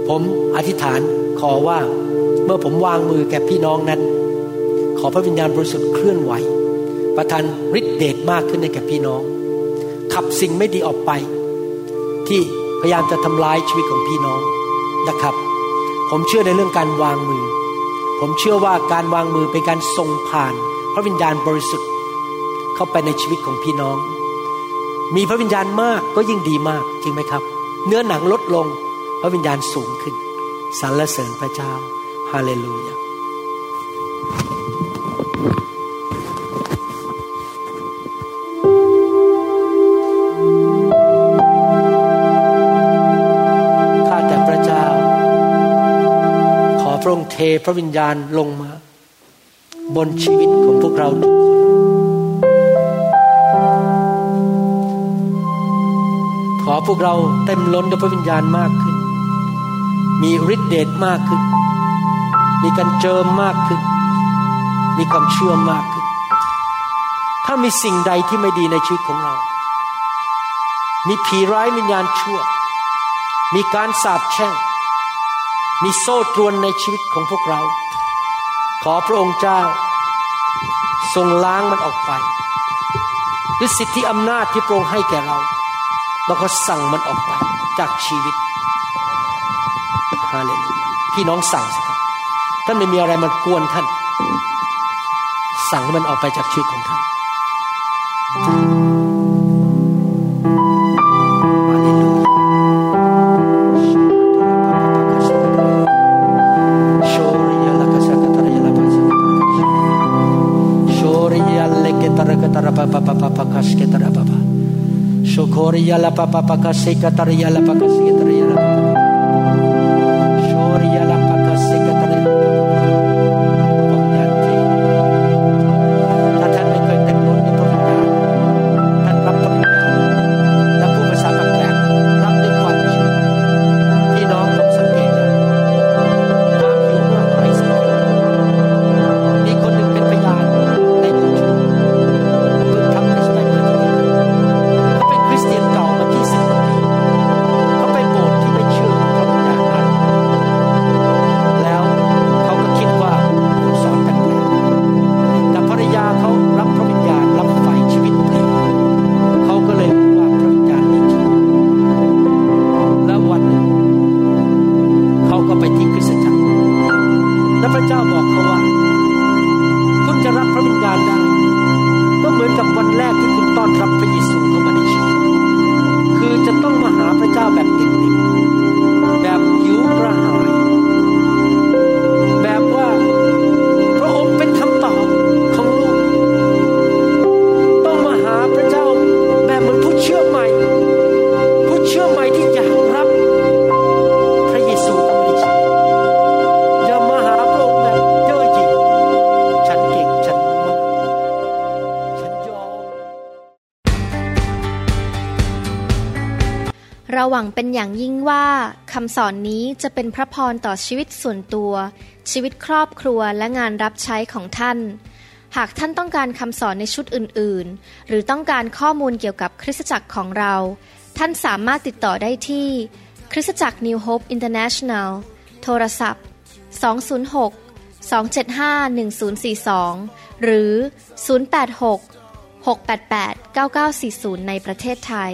Speaker 3: ผมอธิษฐานขอว่าเมื่อผมวางมือแก่พี่น้องนั้น ขอพระวิญญาณบริสุทธิ์เคลื่อนไหว ประทานฤทธิเดชมากขึ้นในแก่พี่น้อง ขับสิ่งไม่ดีออกไป ที่พยายามจะทำลายชีวิตของพี่น้องนะครับ ผมเชื่อในเรื่องการวางมือ ผมเชื่อว่าการวางมือเป็นการส่งผ่าน พระวิญญาณบริสุทธิ์เข้าไปในชีวิตของพี่น้อง มีพระวิญญาณมากก็ยิ่งดีมากจริงไหมครับ เนื้อหนังลดลงพระวิญญาณสูงขึ้นสรรเสริญพระเจ้าฮาเลลูยาข้าแต่พระเจ้า ขอพระองค์เทพระวิญญาณลงมา บนชีวิตของพวกเราทุกคน ขอพวกเราเต็มล้นด้วยพระวิญญาณมากขึ้น มีฤทธิเดชมากขึ้น มีการเจิมมากขึ้น มีความเชื่อมากขึ้น ถ้ามีสิ่งใดที่ไม่ดีในชีวิตของเรา มีผีร้ายวิญญาณชั่ว มีการสาปแช่ง มีโซ่ตรวนในชีวิตของพวกเรา ขอพระองค์เจ้า ทรงล้างมันออกไปด้วยสิทธิอำนาจที่พระองค์ให้แก่เรา แล้วก็สั่งมันออกไปจากชีวิตฮาเลลูยาพี่น้องสั่งสิครับท่านไม่มีอะไรมากวนท่าน สั่งให้มันออกไปจากชีวิตของท่าน tariyala papapakase, catariyala pakase, หวังเป็นอย่างยิ่งว่าคำ
Speaker 1: สอนนี้จะเป็นพระพรต่อชีวิตส่วนตัว ชีวิตครอบครัวและงานรับใช้ของท่าน หากท่านต้องการคำสอนในชุดอื่นๆ หรือต้องการข้อมูลเกี่ยวกับคริสตจักรของเรา ท่านสามารถติดต่อได้ที่ คริสตจักร New Hope International โทรศัพท์ 206 275 1042 หรือ 086 688 9940 ในประเทศไทย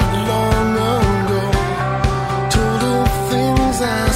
Speaker 2: I